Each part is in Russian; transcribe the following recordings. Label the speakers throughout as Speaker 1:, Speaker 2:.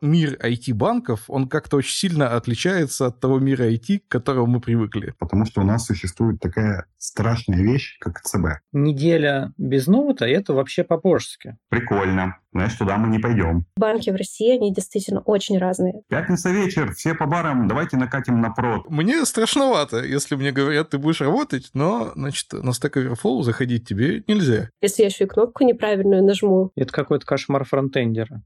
Speaker 1: мир IT-банков, он как-то очень сильно отличается от того мира IT, к которому мы привыкли.
Speaker 2: Потому что у нас существует такая страшная вещь, как ЦБ.
Speaker 3: Неделя без ноута – это вообще по-божески.
Speaker 2: Прикольно. Знаешь, туда мы не пойдем.
Speaker 4: Банки в России, они действительно очень разные.
Speaker 2: Пятница вечер, все по барам, давайте накатим на прод.
Speaker 1: Мне страшновато, если мне говорят, ты будешь работать, но, значит, на Stack Overflow заходить тебе нельзя.
Speaker 4: Если я еще и кнопку неправильную нажму.
Speaker 3: Это какой-то кошмар фронтендера.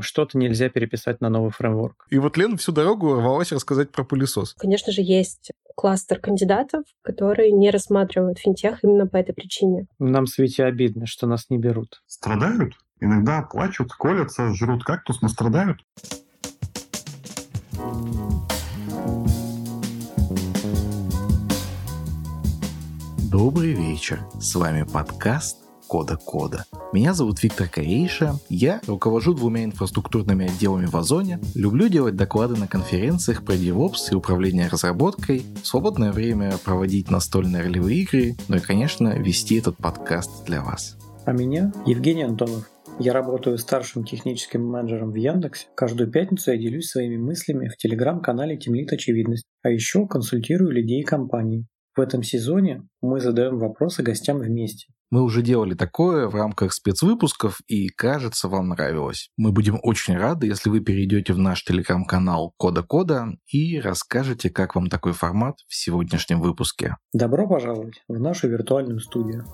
Speaker 3: Что-то нельзя переписать на новый фреймворк.
Speaker 1: И вот Лена всю дорогу рвалась рассказать про пылесос.
Speaker 4: Конечно же, есть кластер кандидатов, которые не рассматривают финтех именно по этой причине.
Speaker 3: Нам с Витей обидно, что нас не берут.
Speaker 2: Страдают? Иногда плачут, колятся, жрут кактус, но страдают.
Speaker 5: Добрый вечер. С вами подкаст Кода Кода. Меня зовут Виктор Корейша, я руковожу двумя инфраструктурными отделами в Озоне, люблю делать доклады на конференциях про DevOps и управление разработкой, в свободное время проводить настольные ролевые игры, ну и, конечно, вести этот подкаст для вас.
Speaker 3: А меня Евгений Антонов. Я работаю старшим техническим менеджером в Яндексе. Каждую пятницу я делюсь своими мыслями в телеграм-канале Темлит Очевидность, а еще консультирую людей и компаний. В этом сезоне мы задаем вопросы гостям вместе.
Speaker 5: Мы уже делали такое в рамках спецвыпусков, и кажется, вам нравилось. Мы будем очень рады, если вы перейдете в наш телеграм-канал Кода Кода и расскажете, как вам такой формат в сегодняшнем выпуске.
Speaker 3: Добро пожаловать в нашу виртуальную студию.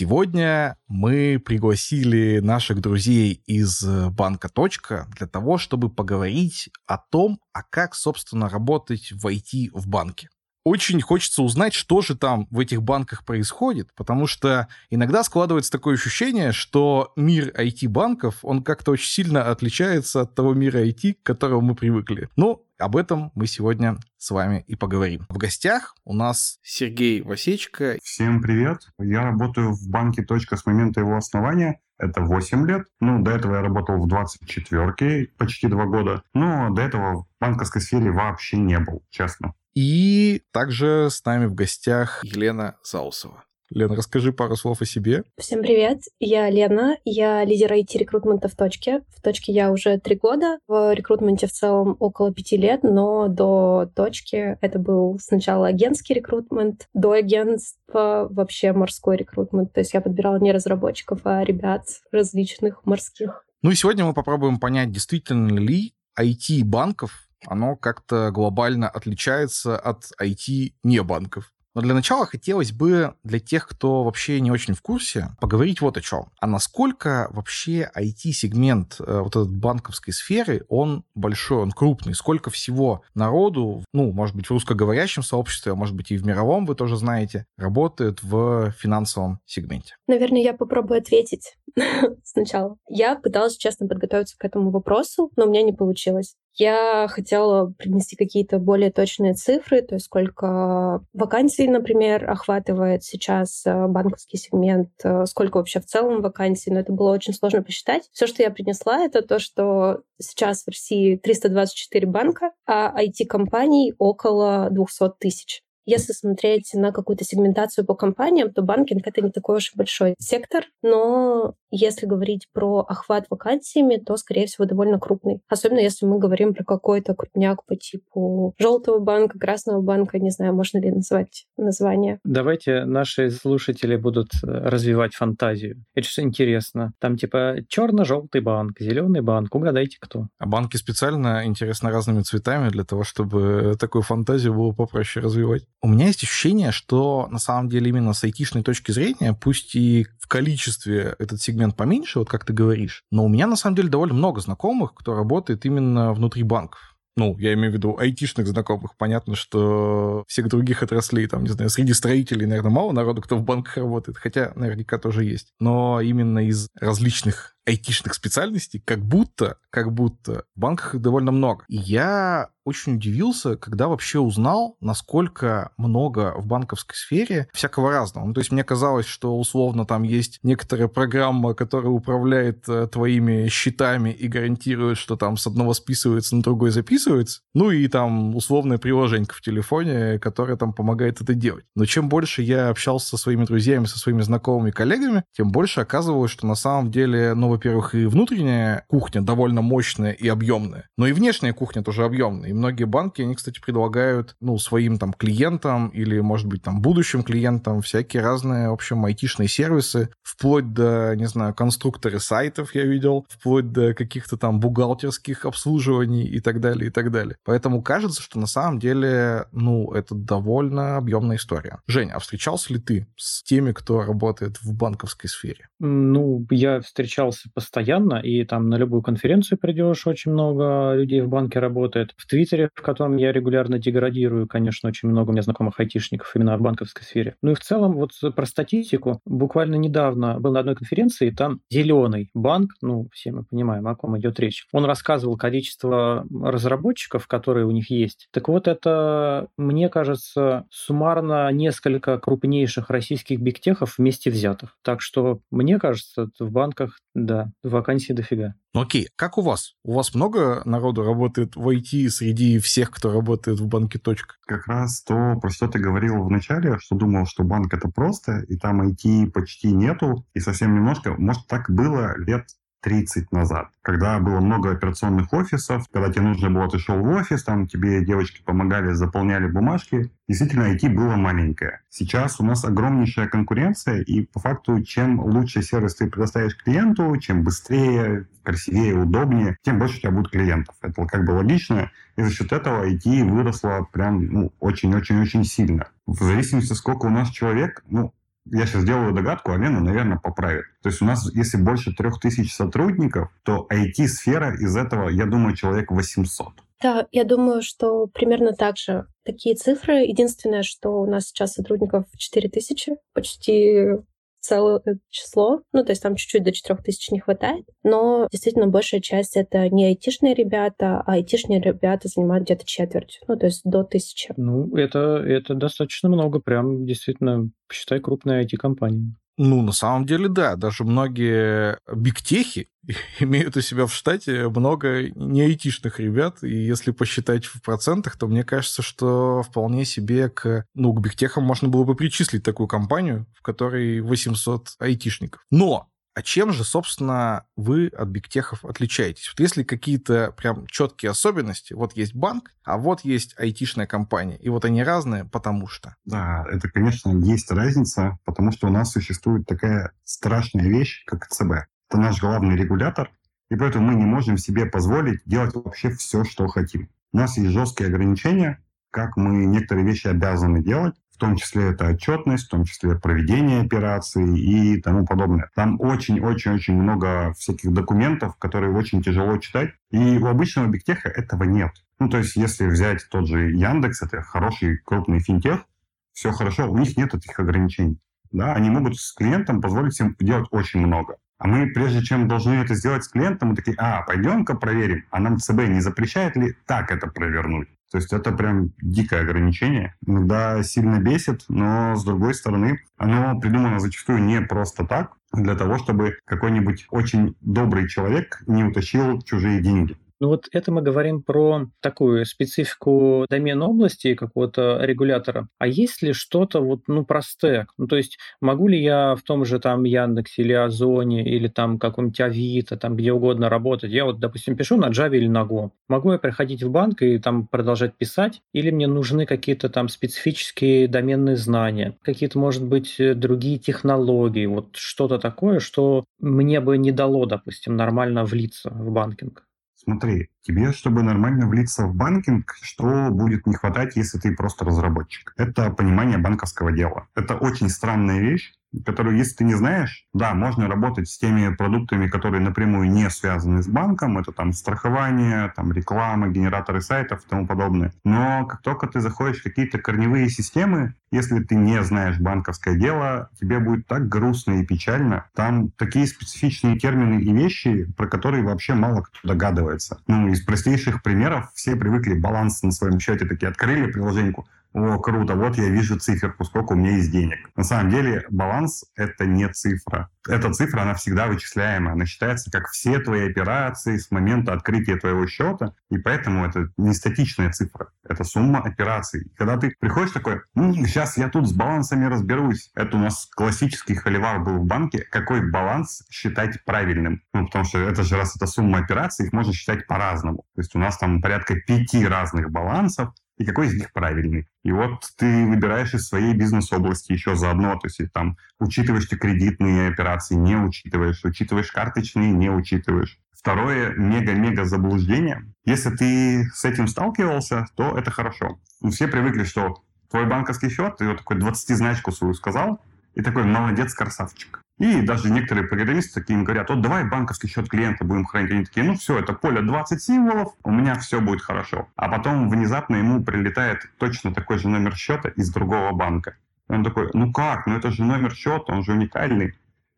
Speaker 1: Сегодня мы пригласили наших друзей из банка «Точка» для того, чтобы поговорить о том, а как, собственно, работать в IT в банке. Очень хочется узнать, что же там в этих банках происходит, потому что иногда складывается такое ощущение, что мир IT-банков, он как-то очень сильно отличается от того мира IT, к которому мы привыкли. Ну, об этом мы сегодня с вами и поговорим. В гостях у нас Сергей Васечка.
Speaker 2: Всем привет. Я работаю в банке «Точка» с момента его основания. Это 8 лет. Ну, до этого я работал в 24-ке почти 2 года. Но до этого в банковской сфере вообще не был, честно.
Speaker 1: И также с нами в гостях Елена Заусова. Лена, расскажи пару слов о себе.
Speaker 4: Всем привет, я Лена, я лидер IT-рекрутмента в Точке. В Точке я уже три года, в рекрутменте в целом около пяти лет, но до Точки это был сначала агентский рекрутмент, до агентства вообще морской рекрутмент. То есть я подбирала не разработчиков, а ребят различных морских.
Speaker 1: Ну и сегодня мы попробуем понять, действительно ли IT-банков оно как-то глобально отличается от IT-не-банков. Но для начала хотелось бы для тех, кто вообще не очень в курсе, поговорить вот о чем. А насколько вообще IT-сегмент э, вот этот банковской сферы, он большой, он крупный? Сколько всего народу, ну, может быть, в русскоговорящем сообществе, а может быть и в мировом, вы тоже знаете, работает в финансовом сегменте?
Speaker 4: Наверное, я попробую ответить сначала. Я пыталась честно подготовиться к этому вопросу, но у меня не получилось. Я хотела принести какие-то более точные цифры, то есть сколько вакансий, например, охватывает сейчас э, банковский сегмент, э, сколько вообще в целом вакансий, но это было очень сложно посчитать. Все, что я принесла, это то, что сейчас в России 324 банка, а IT-компаний около 200 тысяч. Если смотреть на какую-то сегментацию по компаниям, то банкинг — это не такой уж и большой сектор, но если говорить про охват вакансиями, то, скорее всего, довольно крупный. Особенно если мы говорим про какой-то крупняк по типу желтого банка, красного банка, не знаю, можно ли назвать название.
Speaker 3: Давайте наши слушатели будут э, развивать фантазию. Это же интересно. Там типа черно-желтый банк, зеленый банк, угадайте кто.
Speaker 1: А банки специально интересно разными цветами для того, чтобы такую фантазию было попроще развивать. У меня есть ощущение, что на самом деле именно с айтишной точки зрения, пусть и в количестве этот сегмент поменьше, вот как ты говоришь, но у меня на самом деле довольно много знакомых, кто работает именно внутри банков. Ну, я имею в виду айтишных знакомых. Понятно, что всех других отраслей, там, не знаю, среди строителей, наверное, мало народу, кто в банках работает, хотя наверняка тоже есть. Но именно из различных айтишных специальностей, как будто, как будто в банках их довольно много. И я очень удивился, когда вообще узнал, насколько много в банковской сфере всякого разного. Ну, то есть мне казалось, что условно там есть некоторая программа, которая управляет э, твоими счетами и гарантирует, что там с одного списывается, на другой записывается. Ну и там условное приложение в телефоне, которое там помогает это делать. Но чем больше я общался со своими друзьями, со своими знакомыми коллегами, тем больше оказывалось, что на самом деле, ну, во-первых, и внутренняя кухня довольно мощная и объемная, но и внешняя кухня тоже объемная. И многие банки, они, кстати, предлагают, ну, своим там клиентам или, может быть, там будущим клиентам всякие разные, в общем, айтишные сервисы, вплоть до, не знаю, конструкторы сайтов я видел, вплоть до каких-то там бухгалтерских обслуживаний и так далее, и так далее. Поэтому кажется, что на самом деле, ну, это довольно объемная история. Жень, а встречался ли ты с теми, кто работает в банковской сфере?
Speaker 3: Ну, я встречался постоянно, и там на любую конференцию придешь, очень много людей в банке работает. В Твиттере, в котором я регулярно деградирую, конечно, очень много у меня знакомых айтишников именно в банковской сфере. Ну и в целом, вот про статистику, буквально недавно был на одной конференции, там зеленый банк, ну, все мы понимаем, о ком идет речь. Он рассказывал количество разработчиков, которые у них есть. Так вот, это, мне кажется, суммарно несколько крупнейших российских бигтехов вместе взятых. Так что, мне кажется, в банках, да, вакансий дофига.
Speaker 1: Ну окей, как у вас? У вас много народу работает в IT среди всех, кто работает в банке «Точка»?
Speaker 2: Как раз то, про что ты говорил в начале, что думал, что банк это просто, и там IT почти нету, и совсем немножко. Может, так было лет 30 назад, когда было много операционных офисов, когда тебе нужно было, ты шел в офис, там тебе девочки помогали, заполняли бумажки. Действительно, IT было маленькое. Сейчас у нас огромнейшая конкуренция, и по факту, чем лучше сервис ты предоставишь клиенту, чем быстрее, красивее, удобнее, тем больше у тебя будет клиентов. Это как бы логично, и за счет этого IT выросло прям ну, очень-очень-очень сильно. В зависимости, сколько у нас человек, ну, я сейчас делаю догадку, а Лена, наверное, поправит. То есть у нас, если больше трех тысяч сотрудников, то IT-сфера из этого, я думаю, человек 800.
Speaker 4: Да, я думаю, что примерно так же такие цифры. Единственное, что у нас сейчас сотрудников 4000, почти целое число, ну, то есть там чуть-чуть до 4000 не хватает, но действительно большая часть это не айтишные ребята, а айтишные ребята занимают где-то четверть, ну, то есть до тысячи.
Speaker 3: Ну, это, это достаточно много, прям действительно, считай, крупная IT-компания.
Speaker 1: Ну, на самом деле, да. Даже многие бигтехи имеют у себя в штате много не айтишных ребят. И если посчитать в процентах, то мне кажется, что вполне себе к, ну, к бигтехам можно было бы причислить такую компанию, в которой 800 айтишников. Но а чем же, собственно, вы от бигтехов отличаетесь? Вот если какие-то прям четкие особенности, вот есть банк, а вот есть айтишная компания, и вот они разные, потому что...
Speaker 2: Да, это, конечно, есть разница, потому что у нас существует такая страшная вещь, как ЦБ. Это наш главный регулятор, и поэтому мы не можем себе позволить делать вообще все, что хотим. У нас есть жесткие ограничения, как мы некоторые вещи обязаны делать, в том числе это отчетность, в том числе проведение операций и тому подобное. Там очень-очень-очень много всяких документов, которые очень тяжело читать, и у обычного бигтеха этого нет. Ну, то есть, если взять тот же Яндекс, это хороший крупный финтех, все хорошо, у них нет этих ограничений. Да, они могут с клиентом позволить им делать очень много. А мы, прежде чем должны это сделать с клиентом, мы такие, а, пойдем-ка проверим, а нам ЦБ не запрещает ли так это провернуть? То есть это прям дикое ограничение. Иногда сильно бесит, но с другой стороны, оно придумано зачастую не просто так, для того, чтобы какой-нибудь очень добрый человек не утащил чужие деньги.
Speaker 3: Ну вот это мы говорим про такую специфику домен области какого-то регулятора. А есть ли что-то вот, ну, про стек? Ну, то есть могу ли я в том же там Яндексе или Озоне или там каком-нибудь Авито, там где угодно работать? Я вот, допустим, пишу на Java или на Go. Могу я приходить в банк и там продолжать писать? Или мне нужны какие-то там специфические доменные знания? Какие-то, может быть, другие технологии? Вот что-то такое, что мне бы не дало, допустим, нормально влиться в банкинг?
Speaker 2: Смотри, тебе, чтобы нормально влиться в банкинг, что будет не хватать, если ты просто разработчик? Это понимание банковского дела. Это очень странная вещь, которую, если ты не знаешь, да, можно работать с теми продуктами, которые напрямую не связаны с банком, это там страхование, там реклама, генераторы сайтов и тому подобное. Но как только ты заходишь в какие-то корневые системы, если ты не знаешь банковское дело, тебе будет так грустно и печально. Там такие специфичные термины и вещи, про которые вообще мало кто догадывается. Ну, из простейших примеров все привыкли баланс на своем счете, такие открыли приложеньку, о, круто, вот я вижу циферку, сколько у меня есть денег. На самом деле баланс — это не цифра. Эта цифра, она всегда вычисляемая. Она считается как все твои операции с момента открытия твоего счета, и поэтому это не статичная цифра. Это сумма операций. Когда ты приходишь такой, ну, сейчас я тут с балансами разберусь. Это у нас классический холивар был в банке. Какой баланс считать правильным? Ну, потому что это же раз это сумма операций, их можно считать по-разному. То есть у нас там порядка пяти разных балансов, и какой из них правильный. И вот ты выбираешь из своей бизнес-области еще заодно, то есть там учитываешь ты кредитные операции, не учитываешь, учитываешь карточные, не учитываешь. Второе мега-мега заблуждение. Если ты с этим сталкивался, то это хорошо. Ну, все привыкли, что твой банковский счет, ты вот такой 20-значку свою сказал, и такой молодец, красавчик. И даже некоторые программисты такие им говорят, вот давай банковский счет клиента будем хранить. Они такие, ну все, это поле 20 символов, у меня все будет хорошо. А потом внезапно ему прилетает точно такой же номер счета из другого банка. И он такой, ну как, ну это же номер счета, он же уникальный.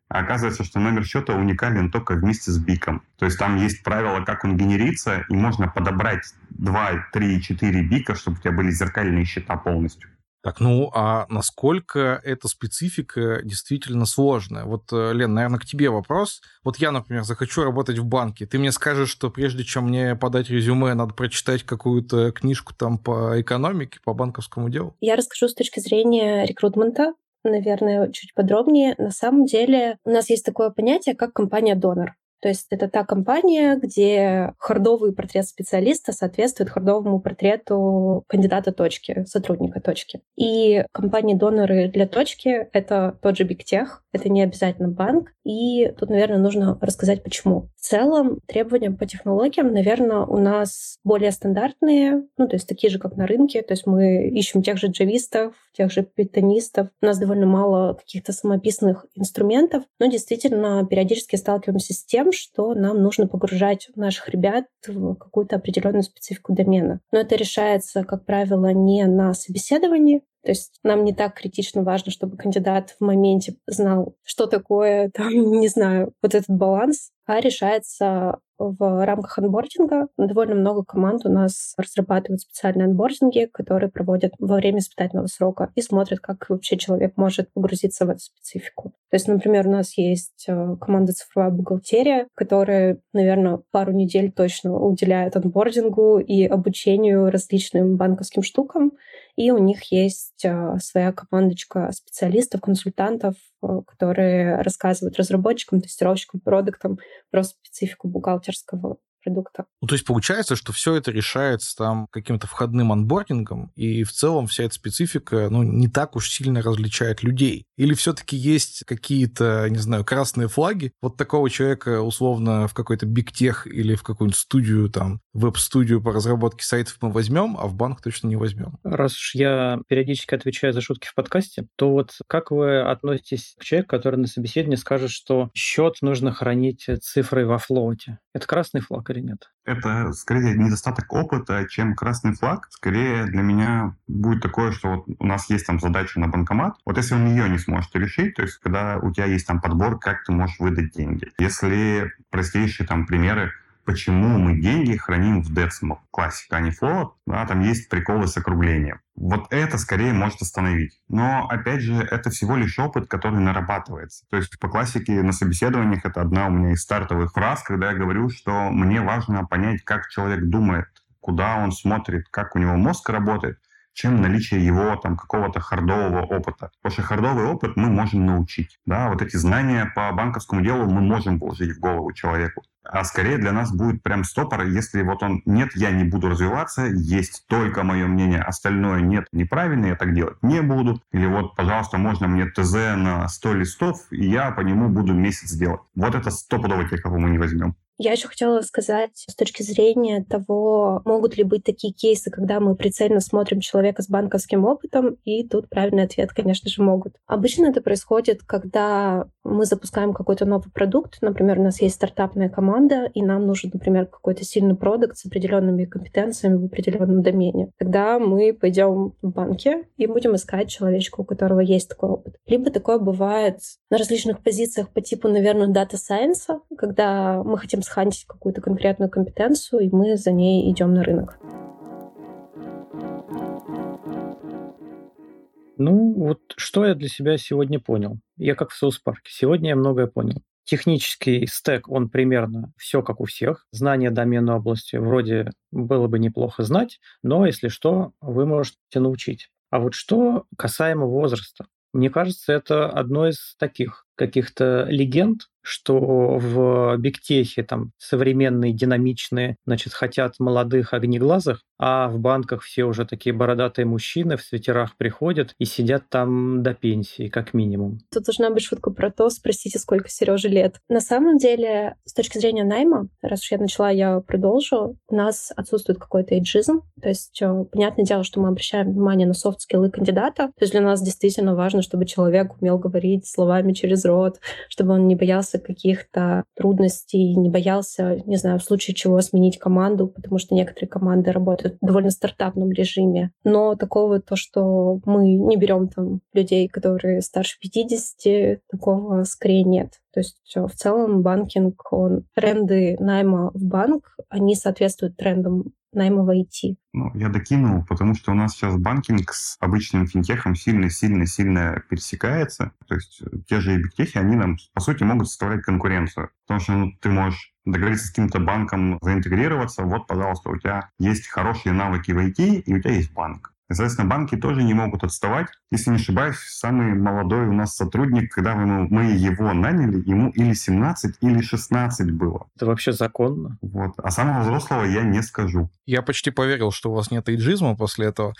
Speaker 2: А оказывается, что номер счета уникален только вместе с биком. То есть там есть правило, как он генерится, и можно подобрать 2, 3, 4 бика, чтобы у тебя были зеркальные счета полностью.
Speaker 1: Так, ну а насколько эта специфика действительно сложная? Вот, э, Лен, наверное, к тебе вопрос. Вот я, например, захочу работать в банке. Ты мне скажешь, что прежде чем мне подать резюме, надо прочитать какую-то книжку там по экономике, по банковскому делу?
Speaker 4: Я расскажу с точки зрения рекрутмента, наверное, чуть подробнее. На самом деле у нас есть такое понятие, как компания-донор. То есть это та компания, где хардовый портрет специалиста соответствует хардовому портрету кандидата точки, сотрудника точки. И компании-доноры для точки — это тот же Big это не обязательно банк. И тут, наверное, нужно рассказать, почему. В целом, требования по технологиям, наверное, у нас более стандартные, ну, то есть такие же, как на рынке. То есть мы ищем тех же джавистов, тех же питонистов. У нас довольно мало каких-то самописных инструментов, но действительно периодически сталкиваемся с тем, что нам нужно погружать наших ребят в какую-то определенную специфику домена. Но это решается, как правило, не на собеседовании, то есть нам не так критично важно, чтобы кандидат в моменте знал, что такое, там, не знаю, вот этот баланс, а решается в рамках анбординга. Довольно много команд у нас разрабатывают специальные анбординги, которые проводят во время испытательного срока и смотрят, как вообще человек может погрузиться в эту специфику. То есть, например, у нас есть э, команда «Цифровая бухгалтерия», которая, наверное, пару недель точно уделяет анбордингу и обучению различным банковским штукам. И у них есть э, своя командочка специалистов, консультантов, э, которые рассказывают разработчикам, тестировщикам, продуктам про специфику бухгалтерского продукта.
Speaker 1: Ну, то есть получается, что все это решается там каким-то входным анбордингом, и в целом вся эта специфика, ну, не так уж сильно различает людей. Или все-таки есть какие-то, не знаю, красные флаги? Вот такого человека условно в какой-то бигтех или в какую-нибудь студию, там, веб-студию по разработке сайтов мы возьмем, а в банк точно не возьмем.
Speaker 3: Раз уж я периодически отвечаю за шутки в подкасте, то вот как вы относитесь к человеку, который на собеседовании скажет, что счет нужно хранить цифрой во флоуте? Это красный флаг или нет?
Speaker 2: Это скорее недостаток опыта, чем красный флаг. Скорее для меня будет такое, что вот у нас есть там задача на банкомат. Вот если он ее не сможет решить, то есть когда у тебя есть там подбор, как ты можешь выдать деньги. Если простейшие там примеры, почему мы деньги храним в decimal. Классика, а не float. Да, там есть приколы с округлением. Вот это скорее может остановить. Но, опять же, это всего лишь опыт, который нарабатывается. То есть по классике на собеседованиях это одна у меня из стартовых фраз, когда я говорю, что мне важно понять, как человек думает, куда он смотрит, как у него мозг работает, чем наличие его там какого-то хардового опыта. Потому что хардовый опыт мы можем научить. Да, вот эти знания по банковскому делу мы можем вложить в голову человеку. А скорее для нас будет прям стопор, если вот он «нет, я не буду развиваться, есть только мое мнение, остальное нет, неправильно, я так делать не буду». Или вот, пожалуйста, можно мне ТЗ на 100 листов, и я по нему буду месяц делать. Вот это стопудово тех, кого мы не возьмем.
Speaker 4: Я еще хотела сказать с точки зрения того, могут ли быть такие кейсы, когда мы прицельно смотрим человека с банковским опытом, и тут правильный ответ, конечно же, могут. Обычно это происходит, когда мы запускаем какой-то новый продукт, например, у нас есть стартапная команда, и нам нужен, например, какой-то сильный продукт с определенными компетенциями в определенном домене. Тогда мы пойдем в банке и будем искать человечка, у которого есть такой опыт. Либо такое бывает на различных позициях по типу, наверное, дата сайенса, когда мы хотим схантить какую-то конкретную компетенцию, и мы за ней идем на рынок.
Speaker 3: Ну, вот что я для себя сегодня понял? Я как в соус-парке. Сегодня я многое понял. Технический стек, он примерно все как у всех. Знание доменной области вроде было бы неплохо знать, но если что, вы можете научить. А вот что касаемо возраста? Мне кажется, это одно из таких каких-то легенд, что в бигтехе там современные, динамичные, значит, хотят молодых огнеглазых, а в банках все уже такие бородатые мужчины в свитерах приходят и сидят там до пенсии, как минимум.
Speaker 4: Тут должна быть шутка про то, спросите, сколько Сереже лет. На самом деле, с точки зрения найма, раз уж я начала, я продолжу, у нас отсутствует какой-то эйджизм, то есть э, понятное дело, что мы обращаем внимание на софт-скиллы кандидата, то есть для нас действительно важно, чтобы человек умел говорить словами через рот, чтобы он не боялся каких-то трудностей, не боялся, не знаю, в случае чего сменить команду, потому что некоторые команды работают в довольно стартапном режиме. Но такого, то, что мы не берем там людей, которые старше 50, такого скорее нет. То есть в целом банкинг, он, тренды найма в банк, они соответствуют трендам найма в IT.
Speaker 2: Ну, я докинул, потому что у нас сейчас банкинг с обычным финтехом сильно-сильно-сильно пересекается. То есть те же бигтехи, они нам, по сути, могут составлять конкуренцию. Потому что ну, ты можешь договориться с каким-то банком, заинтегрироваться, вот, пожалуйста, у тебя есть хорошие навыки в IT, и у тебя есть банк. Соответственно, банки тоже не могут отставать. Если не ошибаюсь, самый молодой у нас сотрудник, когда мы, мы его наняли, ему или 17, или 16 было.
Speaker 3: Это вообще законно.
Speaker 2: Вот. А самого взрослого я не скажу.
Speaker 1: Я почти поверил, что у вас нет эйджизма после этого.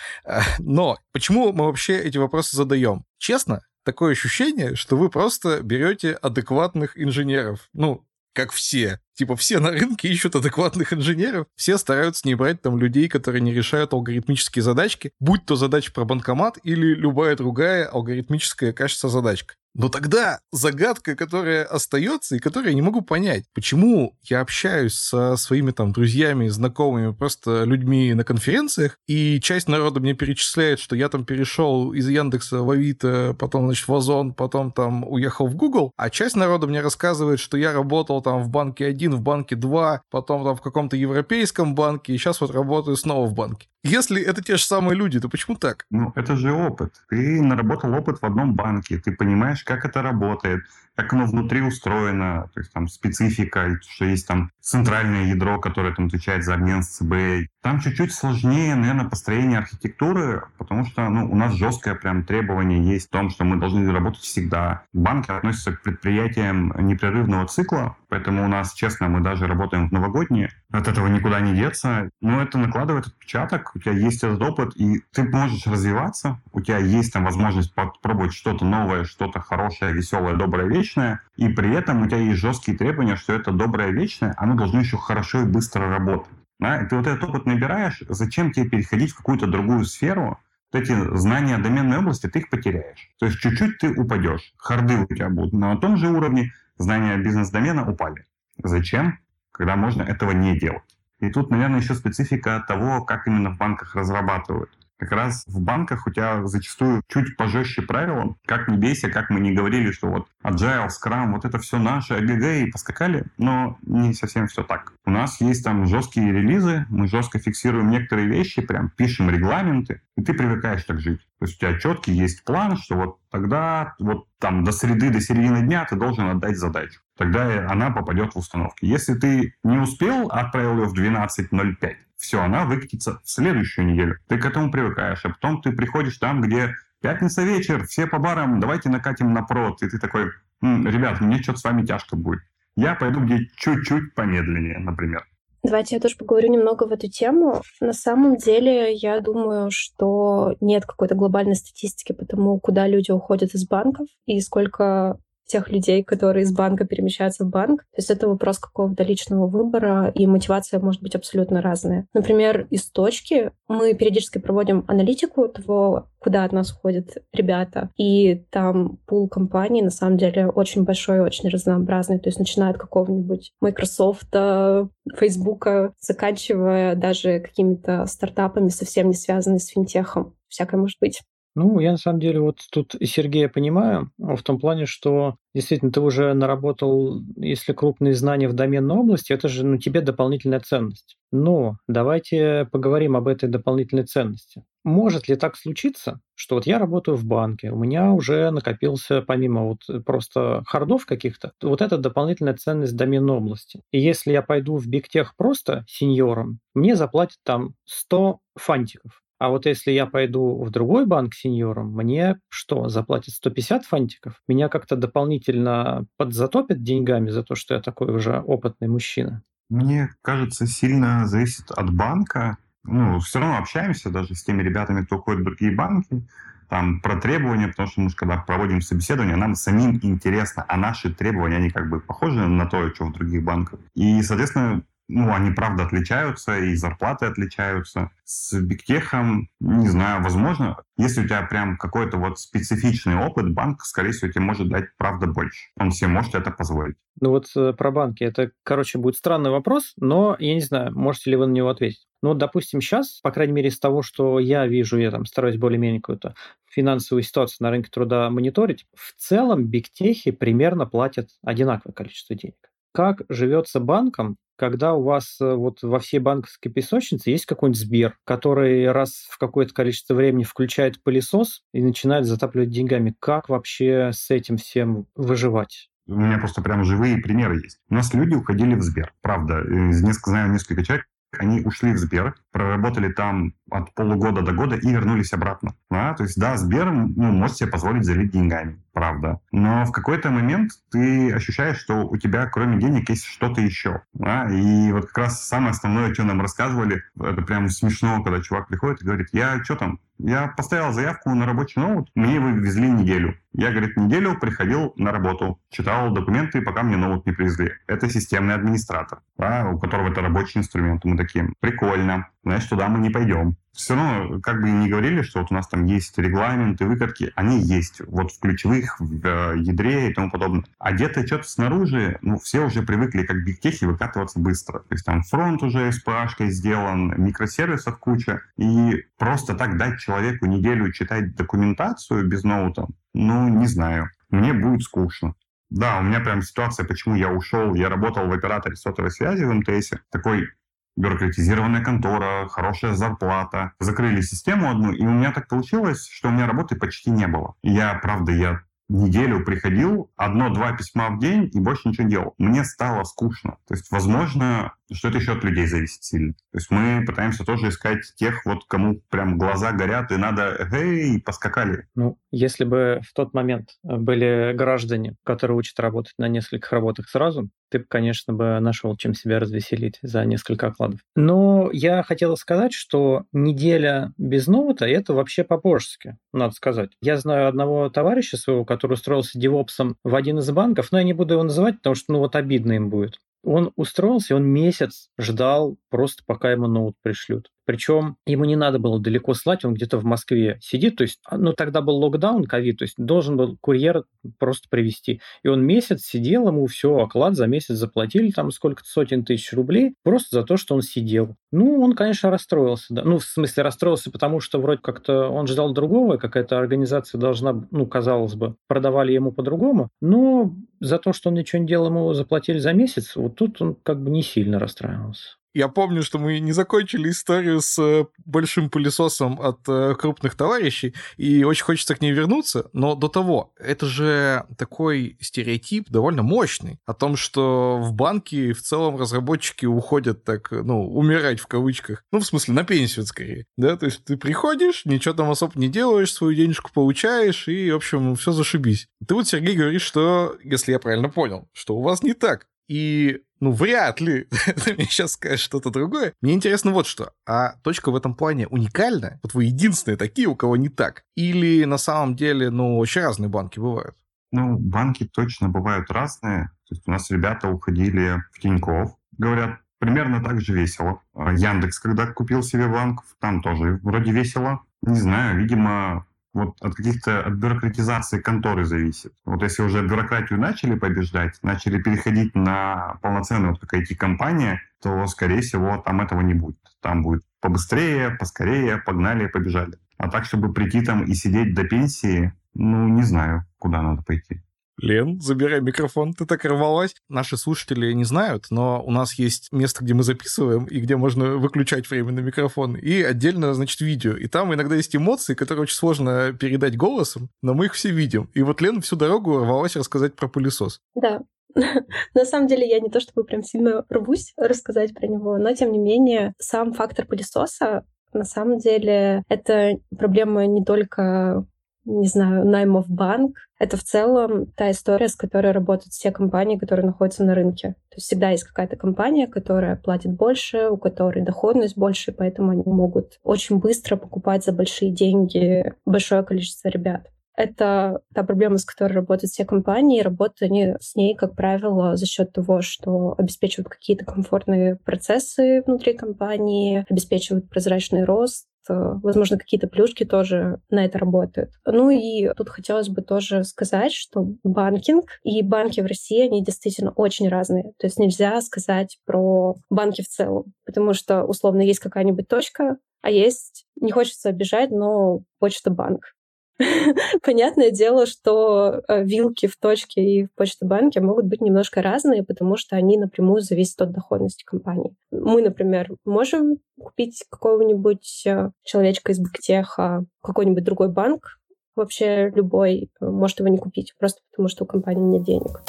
Speaker 1: Но почему мы вообще эти вопросы задаем? Честно, такое ощущение, что вы просто берете адекватных инженеров. Ну, как все. Типа все на рынке ищут адекватных инженеров, все стараются не брать там людей, которые не решают алгоритмические задачки, будь то задача про банкомат или любая другая алгоритмическая, кажется, задачка. Но тогда загадка, которая остается и которую я не могу понять, почему я общаюсь со своими там друзьями, знакомыми, просто людьми на конференциях, и часть народа мне перечисляет, что я там перешел из Яндекса в Авито, потом, значит, в Озон, потом там уехал в Google, а часть народа мне рассказывает, что я работал там в банке 1, в банке 2, потом там в каком-то европейском банке, и сейчас вот работаю снова в банке. Если это те же самые люди, то почему так?
Speaker 2: Ну, это же опыт. Ты наработал опыт в одном банке, ты понимаешь, как это работает, как оно внутри устроено, то есть там специфика, что есть там центральное ядро, которое там отвечает за обмен с ЦБ. Там чуть-чуть сложнее, наверное, построение архитектуры, потому что ну, у нас жесткое прям требование есть в том, что мы должны работать всегда. Банки относятся к предприятиям непрерывного цикла, поэтому у нас, честно, мы даже работаем в новогодние, от этого никуда не деться. Но это накладывает отпечаток, у тебя есть этот опыт, и ты можешь развиваться, у тебя есть там возможность попробовать что-то новое, что-то хорошее, веселое, доброе, вечное, и при этом у тебя есть жесткие требования, что это доброе, вечное, оно должно еще хорошо и быстро работать. Да? И ты вот этот опыт набираешь, зачем тебе переходить в какую-то другую сферу, вот эти знания доменной области, ты их потеряешь. То есть чуть-чуть ты упадешь. Харды у тебя будут на том же уровне, знания бизнес-домена упали. Зачем? Когда можно этого не делать. И тут, наверное, еще специфика того, как именно в банках разрабатывают как раз в банках у тебя зачастую чуть пожестче правила. Как не бейся, как мы не говорили, что вот Agile, Scrum, вот это все наше, АГГ и поскакали, но не совсем все так. У нас есть там жесткие релизы, мы жестко фиксируем некоторые вещи, прям пишем регламенты, и ты привыкаешь так жить. То есть у тебя четкий есть план, что вот тогда, вот там до среды, до середины дня ты должен отдать задачу. Тогда она попадет в установки. Если ты не успел, отправил ее в 12.05, все, она выкатится в следующую неделю. Ты к этому привыкаешь, а потом ты приходишь там, где пятница вечер, все по барам, давайте накатим на прод. И ты такой, М, ребят, мне что-то с вами тяжко будет. Я пойду где чуть-чуть помедленнее, например.
Speaker 4: Давайте я тоже поговорю немного в эту тему. На самом деле, я думаю, что нет какой-то глобальной статистики по тому, куда люди уходят из банков и сколько тех людей, которые из банка перемещаются в банк. То есть это вопрос какого-то личного выбора, и мотивация может быть абсолютно разная. Например, из точки мы периодически проводим аналитику того, куда от нас ходят ребята. И там пул компаний на самом деле очень большой, очень разнообразный. То есть начиная от какого-нибудь Microsoft, Facebook, заканчивая даже какими-то стартапами, совсем не связанными с финтехом. Всякое может быть.
Speaker 3: Ну, я на самом деле вот тут Сергея понимаю, в том плане, что действительно ты уже наработал, если крупные знания в доменной области, это же ну, тебе дополнительная ценность. Но давайте поговорим об этой дополнительной ценности. Может ли так случиться, что вот я работаю в банке, у меня уже накопился, помимо вот просто хардов каких-то, вот эта дополнительная ценность доменной области. И если я пойду в бигтех просто сеньором, мне заплатят там 100 фантиков. А вот если я пойду в другой банк сеньором, мне что, заплатят 150 фантиков? Меня как-то дополнительно подзатопят деньгами за то, что я такой уже опытный мужчина?
Speaker 2: Мне кажется, сильно зависит от банка. Ну, все равно общаемся даже с теми ребятами, кто ходит в другие банки, там, про требования, потому что мы же когда проводим собеседование, нам самим интересно, а наши требования, они как бы похожи на то, что в других банках. И, соответственно, ну, они правда отличаются, и зарплаты отличаются. С бигтехом, не знаю, возможно, если у тебя прям какой-то вот специфичный опыт, банк, скорее всего, тебе может дать, правда, больше. Он себе может это позволить.
Speaker 3: Ну вот э, про банки, это, короче, будет странный вопрос, но я не знаю, можете ли вы на него ответить. Ну, допустим, сейчас, по крайней мере, из того, что я вижу, я там стараюсь более-менее какую-то финансовую ситуацию на рынке труда мониторить, в целом бигтехи примерно платят одинаковое количество денег как живется банкам, когда у вас э, вот во всей банковской песочнице есть какой-нибудь Сбер, который раз в какое-то количество времени включает пылесос и начинает затапливать деньгами. Как вообще с этим всем выживать?
Speaker 2: У меня просто прям живые примеры есть. У нас люди уходили в Сбер. Правда, несколько, знаю несколько человек, они ушли в Сбер, проработали там от полугода до года и вернулись обратно. Да? То есть, да, Сбер ну, может себе позволить залить деньгами, правда. Но в какой-то момент ты ощущаешь, что у тебя кроме денег есть что-то еще. Да? И вот как раз самое основное, что нам рассказывали, это прям смешно, когда чувак приходит и говорит, я что там, я поставил заявку на рабочий ноут, мне его везли неделю. Я, говорит, неделю приходил на работу, читал документы, пока мне ноут не привезли. Это системный администратор, да, у которого это рабочий инструмент. Мы такие, прикольно, значит, туда мы не пойдем все равно, как бы и не говорили, что вот у нас там есть регламенты, выкатки, они есть вот в ключевых, в э, ядре и тому подобное. А где-то что-то снаружи, ну, все уже привыкли как бигтехи выкатываться быстро. То есть там фронт уже с PH сделан, микросервисов куча, и просто так дать человеку неделю читать документацию без ноута, ну, не знаю. Мне будет скучно. Да, у меня прям ситуация, почему я ушел. Я работал в операторе сотовой связи в МТС. Такой бюрократизированная контора, хорошая зарплата. Закрыли систему одну, и у меня так получилось, что у меня работы почти не было. я, правда, я неделю приходил, одно-два письма в день и больше ничего делал. Мне стало скучно. То есть, возможно, что это еще от людей зависит сильно. То есть мы пытаемся тоже искать тех, вот кому прям глаза горят, и надо, эй, поскакали.
Speaker 3: Ну, если бы в тот момент были граждане, которые учат работать на нескольких работах сразу, ты, конечно, бы нашел, чем себя развеселить за несколько окладов. Но я хотел сказать, что неделя без ноута – это вообще по-божески, надо сказать. Я знаю одного товарища своего, который устроился девопсом в один из банков, но я не буду его называть, потому что, ну, вот обидно им будет. Он устроился, он месяц ждал просто пока ему ноут пришлют. Причем ему не надо было далеко слать, он где-то в Москве сидит. То есть, а, ну, тогда был локдаун, ковид, то есть должен был курьер просто привезти. И он месяц сидел, ему все, оклад за месяц заплатили там сколько-то сотен тысяч рублей, просто за то, что он сидел. Ну, он, конечно, расстроился, да. Ну, в смысле, расстроился, потому что вроде как-то он ждал другого, какая-то организация должна, ну, казалось бы, продавали ему по-другому. Но за то, что он ничего не делал, ему заплатили за месяц, вот тут он как бы не сильно расстраивался.
Speaker 1: Я помню, что мы не закончили историю с э, большим пылесосом от э, крупных товарищей, и очень хочется к ней вернуться, но до того, это же такой стереотип довольно мощный о том, что в банке в целом разработчики уходят так, ну, умирать в кавычках, ну, в смысле, на пенсию скорее, да, то есть ты приходишь, ничего там особо не делаешь, свою денежку получаешь, и, в общем, все зашибись. Ты вот, Сергей, говоришь, что, если я правильно понял, что у вас не так. И ну, вряд ли ты мне сейчас скажешь что-то другое. Мне интересно вот что. А точка в этом плане уникальна? Вот вы единственные такие, у кого не так? Или на самом деле, ну, очень разные банки бывают?
Speaker 2: Ну, банки точно бывают разные. То есть у нас ребята уходили в Тинькофф. Говорят, примерно так же весело. Яндекс, когда купил себе банк, там тоже вроде весело. Не знаю, видимо, вот от каких-то от бюрократизации конторы зависит. Вот если уже бюрократию начали побеждать, начали переходить на полноценную вот как IT-компания, то, скорее всего, там этого не будет. Там будет побыстрее, поскорее, погнали, побежали. А так, чтобы прийти там и сидеть до пенсии, ну, не знаю, куда надо пойти.
Speaker 1: Лен, забирай микрофон, ты так рвалась. Наши слушатели не знают, но у нас есть место, где мы записываем, и где можно выключать временно микрофон, и отдельно, значит, видео. И там иногда есть эмоции, которые очень сложно передать голосом, но мы их все видим. И вот Лен всю дорогу рвалась рассказать про пылесос.
Speaker 4: Да, на самом деле я не то чтобы прям сильно рвусь рассказать про него, но тем не менее сам фактор пылесоса на самом деле это проблема не только не знаю, найма в банк. Это в целом та история, с которой работают все компании, которые находятся на рынке. То есть всегда есть какая-то компания, которая платит больше, у которой доходность больше, поэтому они могут очень быстро покупать за большие деньги большое количество ребят. Это та проблема, с которой работают все компании. Работают они с ней, как правило, за счет того, что обеспечивают какие-то комфортные процессы внутри компании, обеспечивают прозрачный рост, возможно, какие-то плюшки тоже на это работают. Ну и тут хотелось бы тоже сказать, что банкинг и банки в России, они действительно очень разные. То есть нельзя сказать про банки в целом, потому что, условно, есть какая-нибудь точка, а есть, не хочется обижать, но почта банк. Понятное дело, что э, вилки в точке и в почта-банке могут быть немножко разные, потому что они напрямую зависят от доходности компании. Мы, например, можем купить какого-нибудь э, человечка из Бэктеха, какой-нибудь другой банк, вообще любой э, может его не купить, просто потому что у компании нет денег.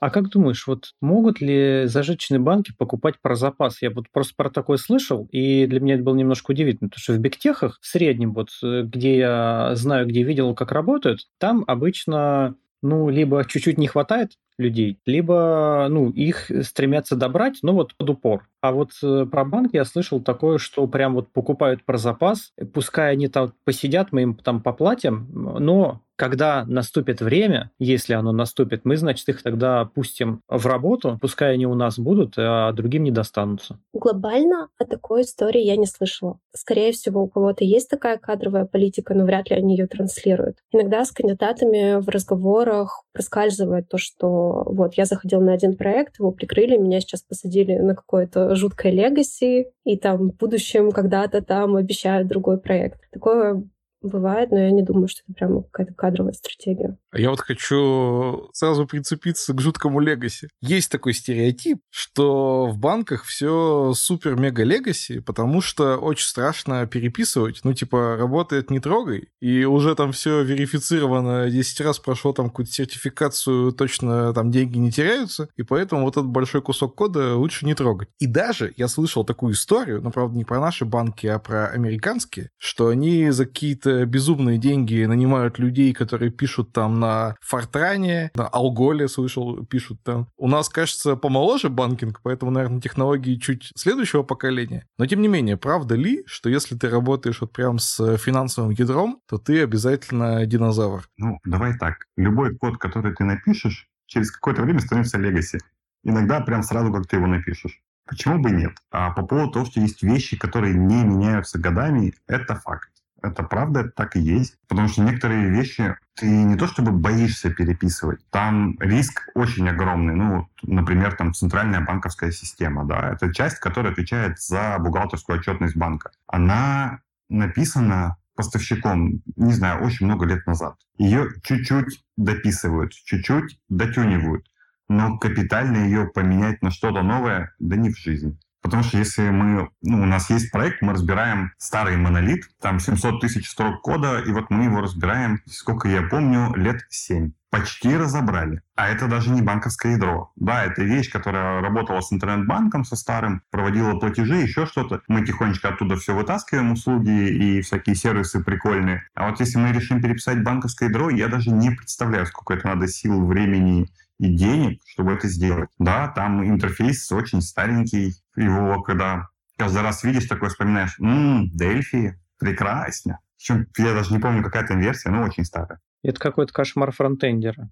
Speaker 3: А как думаешь, вот могут ли зажиточные банки покупать про запас? Я вот просто про такое слышал, и для меня это было немножко удивительно, потому что в бигтехах в среднем, вот э, где я знаю, где видел, как работают, там обычно ну, либо чуть-чуть не хватает людей, либо, ну, их стремятся добрать, но вот под упор. А вот э, про банк я слышал такое, что прям вот покупают про запас, пускай они там посидят, мы им там поплатим, но когда наступит время, если оно наступит, мы, значит, их тогда пустим в работу, пускай они у нас будут, а другим не достанутся.
Speaker 4: Глобально о такой истории я не слышала. Скорее всего, у кого-то есть такая кадровая политика, но вряд ли они ее транслируют. Иногда с кандидатами в разговорах проскальзывает то, что вот я заходил на один проект, его прикрыли, меня сейчас посадили на какое-то жуткое легаси, и там в будущем когда-то там обещают другой проект. Такое Бывает, но я не думаю, что это прямо какая-то кадровая стратегия.
Speaker 1: А я вот хочу сразу прицепиться к жуткому легаси. Есть такой стереотип, что в банках все супер-мега легаси, потому что очень страшно переписывать. Ну, типа, работает не трогай, и уже там все верифицировано, 10 раз прошло там какую-то сертификацию, точно там деньги не теряются, и поэтому вот этот большой кусок кода лучше не трогать. И даже я слышал такую историю, но, правда, не про наши банки, а про американские, что они за какие-то безумные деньги нанимают людей, которые пишут там на Фортране, на Алголе, слышал, пишут там. У нас, кажется, помоложе банкинг, поэтому, наверное, технологии чуть следующего поколения. Но, тем не менее, правда ли, что если ты работаешь вот прям с финансовым ядром, то ты обязательно динозавр?
Speaker 2: Ну, давай так. Любой код, который ты напишешь, через какое-то время становится легаси. Иногда прям сразу, как ты его напишешь. Почему бы нет? А по поводу того, что есть вещи, которые не меняются годами, это факт это правда, это так и есть. Потому что некоторые вещи ты не то чтобы боишься переписывать, там риск очень огромный. Ну, например, там центральная банковская система, да, это часть, которая отвечает за бухгалтерскую отчетность банка. Она написана поставщиком, не знаю, очень много лет назад. Ее чуть-чуть дописывают, чуть-чуть дотюнивают. Но капитально ее поменять на что-то новое, да не в жизнь. Потому что если мы, ну, у нас есть проект, мы разбираем старый монолит, там 700 тысяч строк кода, и вот мы его разбираем, сколько я помню, лет 7 почти разобрали. А это даже не банковское ядро. Да, это вещь, которая работала с интернет-банком, со старым, проводила платежи, еще что-то. Мы тихонечко оттуда все вытаскиваем, услуги и всякие сервисы прикольные. А вот если мы решим переписать банковское ядро, я даже не представляю, сколько это надо сил, времени и денег, чтобы это сделать. Да, там интерфейс очень старенький. Его когда каждый раз видишь, такой вспоминаешь, ммм, Дельфи, прекрасно. Причем я даже не помню, какая там версия, но очень старая.
Speaker 3: Это какой-то кошмар фронтендера.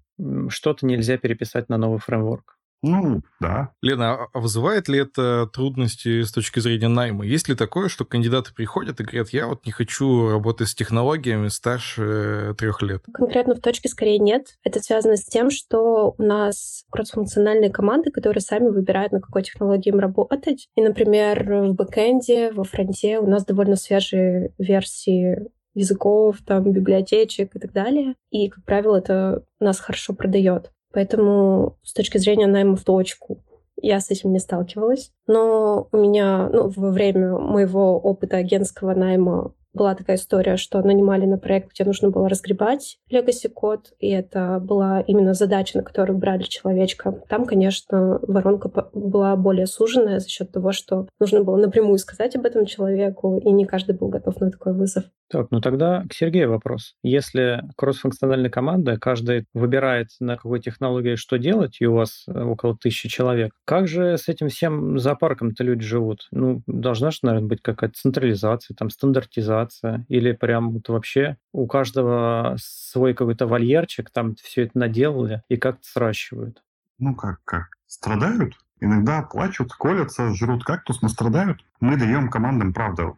Speaker 3: Что-то нельзя переписать на новый фреймворк.
Speaker 2: Ну, да.
Speaker 1: Лена, а вызывает ли это трудности с точки зрения найма? Есть ли такое, что кандидаты приходят и говорят, я вот не хочу работать с технологиями старше трех лет?
Speaker 4: Конкретно в точке скорее нет. Это связано с тем, что у нас кроссфункциональные команды, которые сами выбирают, на какой технологии им работать. И, например, в бэкэнде, во фронте у нас довольно свежие версии языков, там, библиотечек и так далее. И, как правило, это нас хорошо продает. Поэтому с точки зрения найма в точку я с этим не сталкивалась. Но у меня ну, во время моего опыта агентского найма была такая история, что нанимали на проект, где нужно было разгребать legacy код, и это была именно задача, на которую брали человечка. Там, конечно, воронка была более суженная за счет того, что нужно было напрямую сказать об этом человеку, и не каждый был готов на такой вызов.
Speaker 3: Так, ну тогда к Сергею вопрос. Если кроссфункциональная команда, каждый выбирает, на какой технологии что делать, и у вас э, около тысячи человек, как же с этим всем зоопарком-то люди живут? Ну, должна же, наверное, быть какая-то централизация, там, стандартизация, или прям вот вообще у каждого свой какой-то вольерчик, там все это наделали и как-то сращивают?
Speaker 2: Ну, как, как? Страдают? Иногда плачут, колятся, жрут кактус, но страдают. Мы даем командам, правда,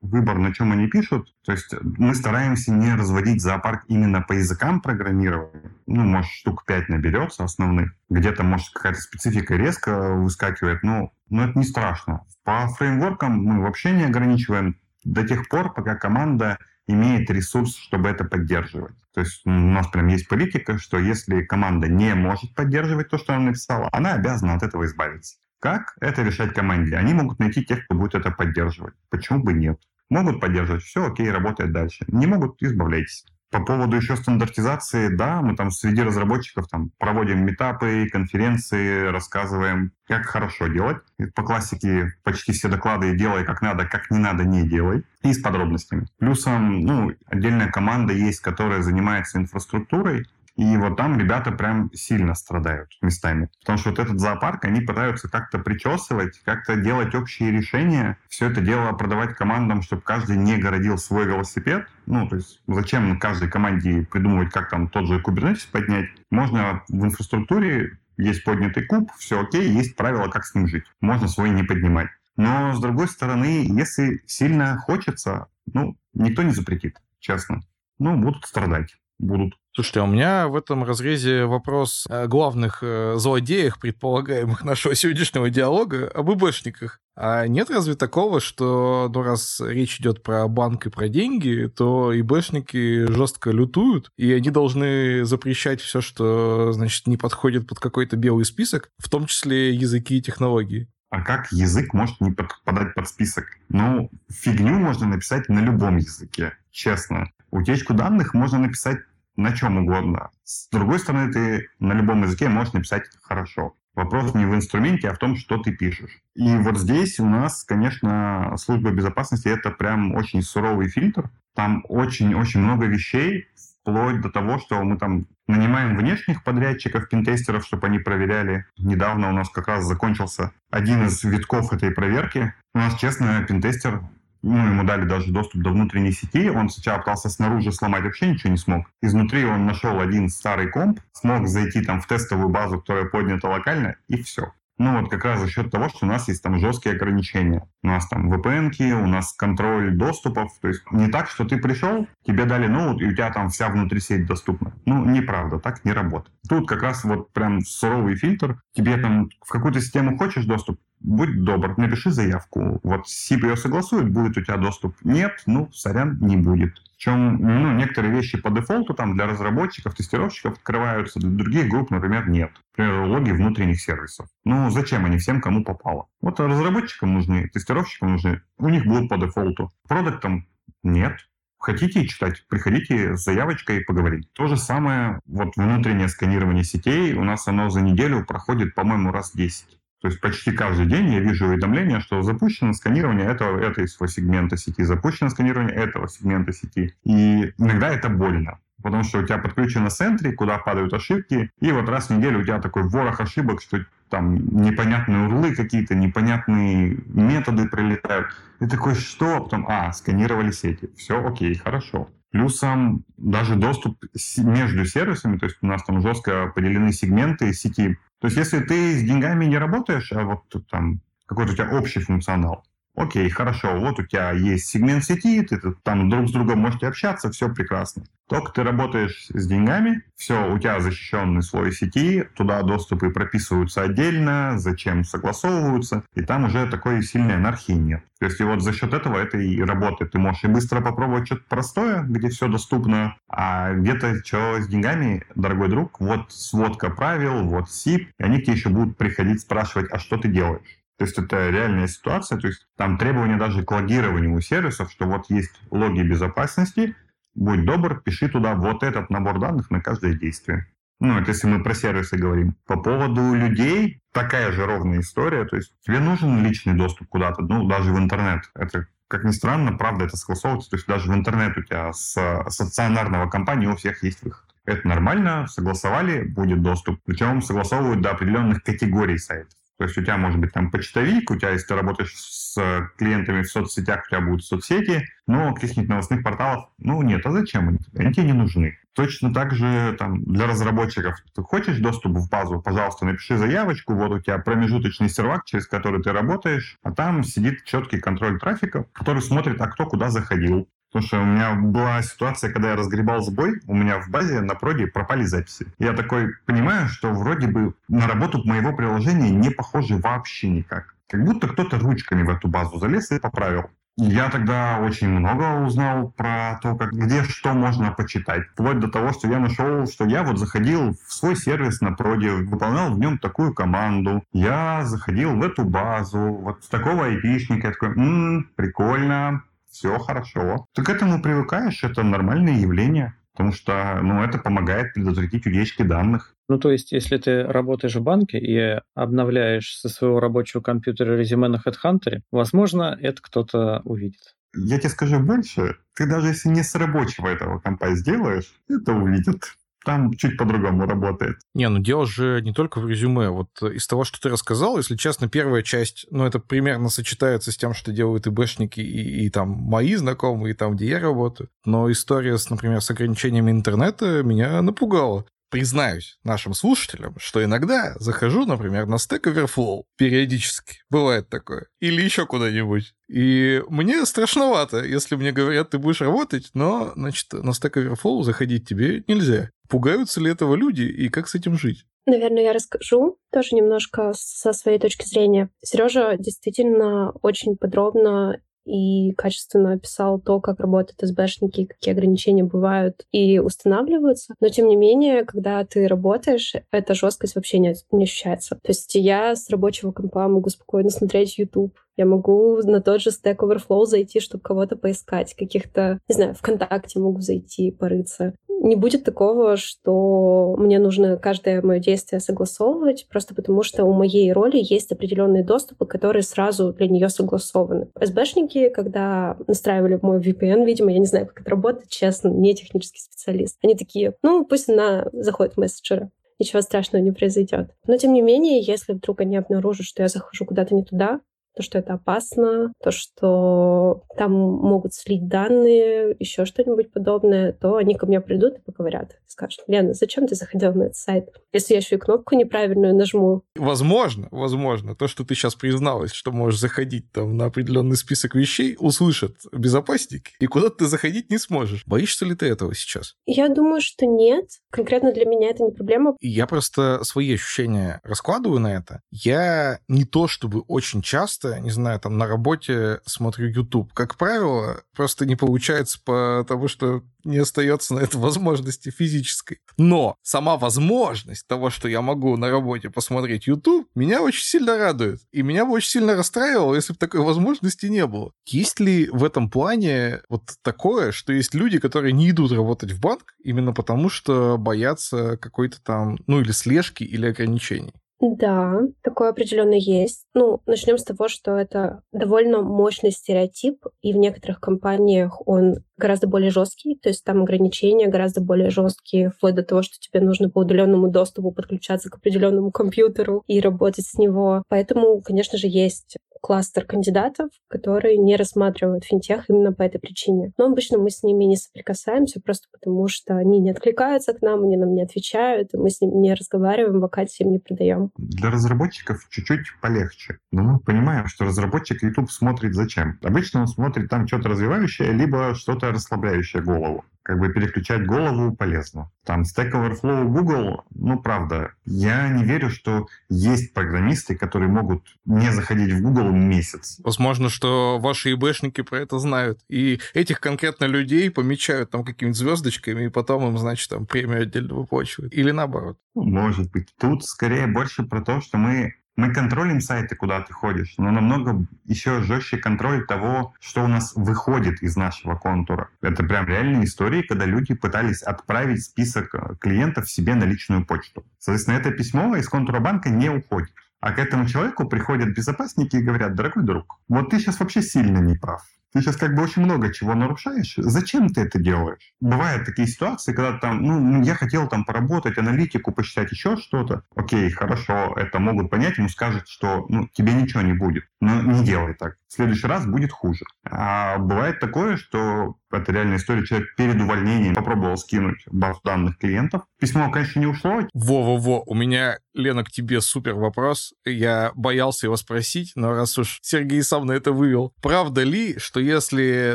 Speaker 2: выбор, на чем они пишут. То есть мы стараемся не разводить зоопарк именно по языкам программирования. Ну, может, штук 5 наберется основных. Где-то, может, какая-то специфика резко выскакивает, но, но это не страшно. По фреймворкам мы вообще не ограничиваем до тех пор, пока команда имеет ресурс, чтобы это поддерживать. То есть у нас прям есть политика, что если команда не может поддерживать то, что она написала, она обязана от этого избавиться. Как это решать команде? Они могут найти тех, кто будет это поддерживать. Почему бы нет? Могут поддерживать, все окей, работает дальше. Не могут, избавляйтесь. По поводу еще стандартизации, да, мы там среди разработчиков там проводим метапы, конференции, рассказываем, как хорошо делать. По классике почти все доклады делай как надо, как не надо, не делай. И с подробностями. Плюсом, ну, отдельная команда есть, которая занимается инфраструктурой, и вот там ребята прям сильно страдают местами. Потому что вот этот зоопарк, они пытаются как-то причесывать, как-то делать общие решения. Все это дело продавать командам, чтобы каждый не городил свой велосипед. Ну, то есть зачем каждой команде придумывать, как там тот же Kubernetes поднять? Можно в инфраструктуре есть поднятый куб, все окей, есть правила, как с ним жить. Можно свой не поднимать. Но, с другой стороны, если сильно хочется, ну, никто не запретит, честно. Ну, будут страдать, будут.
Speaker 1: Слушайте, а у меня в этом разрезе вопрос о главных э, злодеях, предполагаемых нашего сегодняшнего диалога, об ИБшниках. А нет разве такого, что ну, раз речь идет про банк и про деньги, то ИБшники жестко лютуют, и они должны запрещать все, что, значит, не подходит под какой-то белый список, в том числе языки и технологии?
Speaker 2: А как язык может не подпадать под список? Ну, фигню можно написать на любом языке, честно. Утечку данных можно написать на чем угодно. С другой стороны, ты на любом языке можешь написать хорошо. Вопрос не в инструменте, а в том, что ты пишешь. И вот здесь у нас, конечно, служба безопасности — это прям очень суровый фильтр. Там очень-очень много вещей, вплоть до того, что мы там нанимаем внешних подрядчиков, пентестеров, чтобы они проверяли. Недавно у нас как раз закончился один из витков этой проверки. У нас, честно, пентестер ну, ему дали даже доступ до внутренней сети. Он сначала пытался снаружи сломать, вообще ничего не смог. Изнутри он нашел один старый комп, смог зайти там в тестовую базу, которая поднята локально, и все. Ну вот как раз за счет того, что у нас есть там жесткие ограничения. У нас там VPN, у нас контроль доступов. То есть не так, что ты пришел, тебе дали ноут, и у тебя там вся внутрисеть доступна. Ну, неправда, так не работает. Тут как раз вот прям суровый фильтр. Тебе там в какую-то систему хочешь доступ, будь добр, напиши заявку. Вот SIP ее согласует, будет у тебя доступ. Нет, ну, сорян, не будет. Причем ну, некоторые вещи по дефолту там для разработчиков, тестировщиков открываются, для других групп, например, нет. Например, логи внутренних сервисов. Ну, зачем они всем, кому попало? Вот разработчикам нужны, тестировщикам нужны, у них будут по дефолту. Продуктам нет. Хотите читать, приходите с заявочкой и поговорить. То же самое, вот внутреннее сканирование сетей, у нас оно за неделю проходит, по-моему, раз 10. То есть почти каждый день я вижу уведомление, что запущено сканирование этого, этого сегмента сети, запущено сканирование этого сегмента сети. И иногда это больно. Потому что у тебя подключено сентри, куда падают ошибки, и вот раз в неделю у тебя такой ворох ошибок, что там непонятные урлы какие-то, непонятные методы прилетают. И такой, что? Потом, а, сканировали сети. Все, окей, хорошо. Плюсом даже доступ между сервисами, то есть у нас там жестко поделены сегменты сети. То есть если ты с деньгами не работаешь, а вот там какой-то у тебя общий функционал, Окей, хорошо, вот у тебя есть сегмент сети, ты там друг с другом можете общаться, все прекрасно. Только ты работаешь с деньгами, все, у тебя защищенный слой сети, туда доступы прописываются отдельно, зачем согласовываются, и там уже такой сильной анархии нет. То есть и вот за счет этого это и работает. Ты можешь и быстро попробовать что-то простое, где все доступно, а где-то что с деньгами, дорогой друг, вот сводка правил, вот СИП, и они к тебе еще будут приходить спрашивать, а что ты делаешь? То есть это реальная ситуация, то есть там требования даже к логированию у сервисов, что вот есть логи безопасности, будь добр, пиши туда вот этот набор данных на каждое действие. Ну, это если мы про сервисы говорим. По поводу людей такая же ровная история. То есть тебе нужен личный доступ куда-то, ну, даже в интернет. Это, как ни странно, правда это согласовывается. То есть даже в интернет у тебя с стационарного компании у всех есть выход. Это нормально, согласовали, будет доступ. Причем согласовывают до определенных категорий сайтов. То есть у тебя может быть там почтовик, у тебя, если ты работаешь с клиентами в соцсетях, у тебя будут соцсети, но каких-нибудь новостных порталов, ну нет, а зачем они? Они тебе не нужны. Точно так же там, для разработчиков. Ты хочешь доступ в базу, пожалуйста, напиши заявочку, вот у тебя промежуточный сервак, через который ты работаешь, а там сидит четкий контроль трафика, который смотрит, а кто куда заходил, Что у меня была ситуация, когда я разгребал сбой, у меня в базе на проде пропали записи. Я такой понимаю, что вроде бы на работу моего приложения не похоже вообще никак. Как будто кто-то ручками в эту базу залез и поправил. Я тогда очень много узнал про то, как, где что можно почитать. Вплоть до того, что я нашел, что я вот заходил в свой сервис на проде, выполнял в нем такую команду. Я заходил в эту базу, вот с такого айпишника. Я такой, м-м, прикольно, все хорошо. Ты к этому привыкаешь, это нормальное явление. Потому что ну, это помогает предотвратить утечки данных.
Speaker 3: Ну, то есть, если ты работаешь в банке и обновляешь со своего рабочего компьютера резюме на HeadHunter, возможно, это кто-то увидит.
Speaker 2: Я тебе скажу больше. Ты даже если не с рабочего этого компа сделаешь, это увидят там чуть по-другому работает.
Speaker 1: Не, ну дело же не только в резюме. Вот из того, что ты рассказал, если честно, первая часть, ну, это примерно сочетается с тем, что делают и бэшники, и, и там мои знакомые, и там, где я работаю. Но история, с, например, с ограничениями интернета меня напугала признаюсь нашим слушателям, что иногда захожу, например, на Stack Overflow периодически. Бывает такое. Или еще куда-нибудь. И мне страшновато, если мне говорят, ты будешь работать, но, значит, на Stack Overflow заходить тебе нельзя. Пугаются ли этого люди и как с этим жить?
Speaker 4: Наверное, я расскажу тоже немножко со своей точки зрения. Сережа действительно очень подробно и качественно описал то, как работают СБшники, какие ограничения бывают и устанавливаются. Но, тем не менее, когда ты работаешь, эта жесткость вообще не, не ощущается. То есть я с рабочего компа могу спокойно смотреть YouTube, я могу на тот же Stack Overflow зайти, чтобы кого-то поискать, каких-то, не знаю, ВКонтакте могу зайти, порыться. Не будет такого, что мне нужно каждое мое действие согласовывать, просто потому что у моей роли есть определенные доступы, которые сразу для нее согласованы. СБшники, когда настраивали мой VPN, видимо, я не знаю, как это работает, честно, не технический специалист, они такие, ну, пусть она заходит в мессенджеры ничего страшного не произойдет. Но тем не менее, если вдруг они обнаружат, что я захожу куда-то не туда, то, что это опасно, то, что там могут слить данные, еще что-нибудь подобное, то они ко мне придут и поговорят. Скажут, Лена, зачем ты заходила на этот сайт? Если я еще и кнопку неправильную нажму.
Speaker 1: Возможно, возможно, то, что ты сейчас призналась, что можешь заходить там на определенный список вещей, услышат безопасники, и куда ты заходить не сможешь. Боишься ли ты этого сейчас?
Speaker 4: Я думаю, что нет. Конкретно для меня это не проблема.
Speaker 1: Я просто свои ощущения раскладываю на это. Я не то чтобы очень часто часто, не знаю, там на работе смотрю YouTube. Как правило, просто не получается потому, что не остается на это возможности физической. Но сама возможность того, что я могу на работе посмотреть YouTube, меня очень сильно радует. И меня бы очень сильно расстраивало, если бы такой возможности не было. Есть ли в этом плане вот такое, что есть люди, которые не идут работать в банк именно потому, что боятся какой-то там, ну или слежки, или ограничений?
Speaker 4: Да, такое определенно есть. Ну, начнем с того, что это довольно мощный стереотип, и в некоторых компаниях он гораздо более жесткий, то есть там ограничения гораздо более жесткие, вплоть до того, что тебе нужно по удаленному доступу подключаться к определенному компьютеру и работать с него. Поэтому, конечно же, есть кластер кандидатов, которые не рассматривают финтех именно по этой причине. Но обычно мы с ними не соприкасаемся, просто потому что они не откликаются к нам, они нам не отвечают, мы с ними не разговариваем, вакансии им не продаем.
Speaker 2: Для разработчиков чуть-чуть полегче. Но мы понимаем, что разработчик YouTube смотрит зачем. Обычно он смотрит там что-то развивающее, либо что-то расслабляющее голову как бы переключать голову полезно. Там Stack Overflow Google, ну правда, я не верю, что есть программисты, которые могут не заходить в Google месяц.
Speaker 1: Возможно, что ваши ИБшники про это знают. И этих конкретно людей помечают там какими-то звездочками, и потом им, значит, там премию отдельно выплачивают. Или наоборот.
Speaker 2: Может быть. Тут скорее больше про то, что мы мы контролим сайты, куда ты ходишь, но намного еще жестче контроль того, что у нас выходит из нашего контура. Это прям реальные истории, когда люди пытались отправить список э, клиентов себе на личную почту. Соответственно, это письмо из контура банка не уходит. А к этому человеку приходят безопасники и говорят, дорогой друг, вот ты сейчас вообще сильно не прав. Ты сейчас как бы очень много чего нарушаешь. Зачем ты это делаешь? Бывают такие ситуации, когда там, ну, ну, я хотел там поработать, аналитику, посчитать еще что-то. Окей, хорошо, это могут понять, ему скажут, что ну, тебе ничего не будет. Но не делай так. В следующий раз будет хуже. А бывает такое, что это реальная история, человек перед увольнением попробовал скинуть базу данных клиентов. Письмо, конечно, не ушло.
Speaker 1: Во-во-во, у меня, Лена, к тебе супер вопрос. Я боялся его спросить, но раз уж Сергей сам на это вывел. Правда ли, что если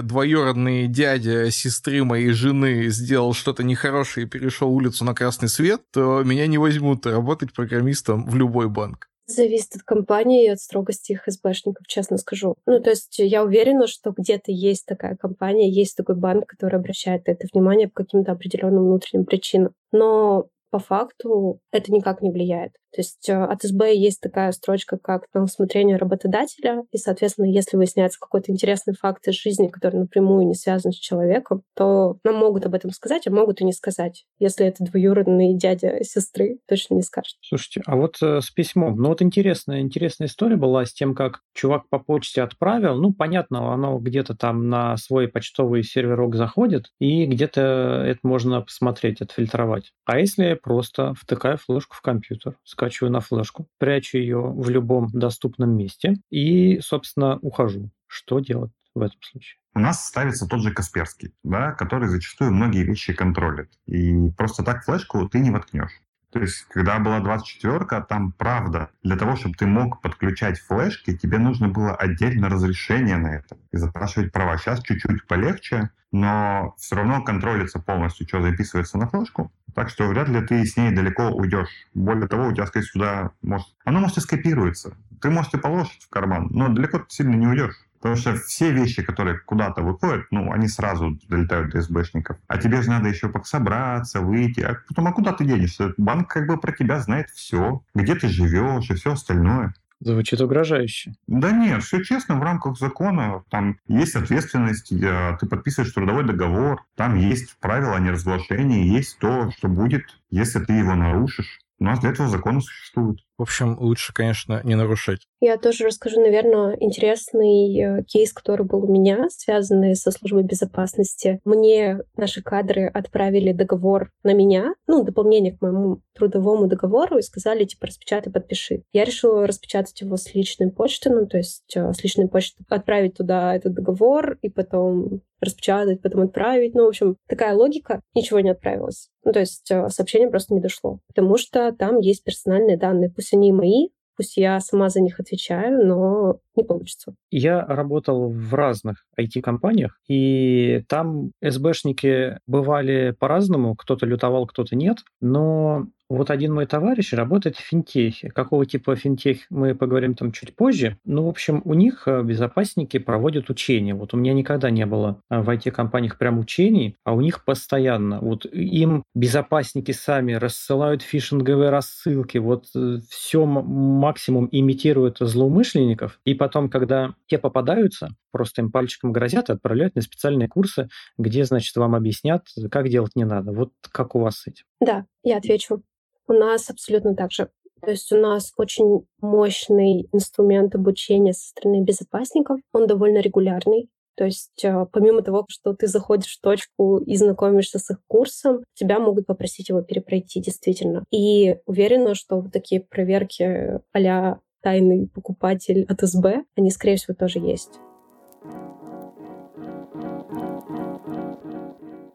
Speaker 1: двоюродный дядя сестры моей жены сделал что-то нехорошее и перешел улицу на красный свет, то меня не возьмут работать программистом в любой банк?
Speaker 4: Зависит от компании и от строгости их СБшников, честно скажу. Ну, то есть я уверена, что где-то есть такая компания, есть такой банк, который обращает это внимание по каким-то определенным внутренним причинам. Но по факту это никак не влияет. То есть э, от СБ есть такая строчка, как на усмотрение работодателя, и, соответственно, если выясняется какой-то интересный факт из жизни, который напрямую не связан с человеком, то нам могут об этом сказать, а могут и не сказать. Если это двоюродный дядя сестры, точно не скажет.
Speaker 3: Слушайте, а вот э, с письмом, ну вот интересная, интересная история была с тем, как чувак по почте отправил, ну, понятно, оно где-то там на свой почтовый серверок заходит, и где-то это можно посмотреть, отфильтровать. А если просто втыкаю флешку в компьютер, скачиваю на флешку, прячу ее в любом доступном месте и, собственно, ухожу. Что делать в этом случае?
Speaker 2: у нас ставится тот же Касперский, да, который зачастую многие вещи контролит. И просто так флешку ты не воткнешь. То есть, когда была 24-ка, там правда, для того, чтобы ты мог подключать флешки, тебе нужно было отдельно разрешение на это и запрашивать права. Сейчас чуть-чуть полегче, но все равно контролится полностью, что записывается на флешку. Так что вряд ли ты с ней далеко уйдешь. Более того, у тебя, скорее сюда может... Оно может и скопируется. Ты можешь и положить в карман, но далеко сильно не уйдешь. Потому что все вещи, которые куда-то выходят, ну, они сразу долетают до СБшников. А тебе же надо еще собраться, выйти. А потом, а куда ты денешься? Банк как бы про тебя знает все. Где ты живешь и все остальное.
Speaker 3: Звучит угрожающе.
Speaker 2: Да нет, все честно, в рамках закона. Там есть ответственность, ты подписываешь трудовой договор, там есть правила о неразглашении, есть то, что будет, если ты его нарушишь. У нас для этого законы существуют.
Speaker 1: В общем, лучше, конечно, не нарушать.
Speaker 4: Я тоже расскажу, наверное, интересный э, кейс, который был у меня, связанный со службой безопасности. Мне наши кадры отправили договор на меня, ну, дополнение к моему трудовому договору, и сказали, типа, распечатай, подпиши. Я решила распечатать его с личной почты, ну, то есть э, с личной почты отправить туда этот договор, и потом распечатать, потом отправить. Ну, в общем, такая логика. Ничего не отправилось. Ну, то есть э, сообщение просто не дошло. Потому что там есть персональные данные. Пусть они мои, пусть я сама за них отвечаю, но не получится.
Speaker 3: Я работал в разных IT-компаниях, и там СБшники бывали по-разному, кто-то лютовал, кто-то нет, но вот один мой товарищ работает в финтехе. Какого типа финтех мы поговорим там чуть позже. Ну, в общем, у них э, безопасники проводят учения. Вот у меня никогда не было э, в IT-компаниях прям учений, а у них постоянно. Вот им безопасники сами рассылают фишинговые рассылки, вот э, все максимум имитируют злоумышленников, и потом, когда те попадаются, просто им пальчиком грозят и отправляют на специальные курсы, где, значит, вам объяснят, как делать не надо. Вот как у вас с этим?
Speaker 4: Да, я отвечу. У нас абсолютно так же. То есть у нас очень мощный инструмент обучения со стороны безопасников. Он довольно регулярный. То есть а, помимо того, что ты заходишь в точку и знакомишься с их курсом, тебя могут попросить его перепройти действительно. И уверена, что вот такие проверки а тайный покупатель от СБ, они, скорее всего, тоже есть.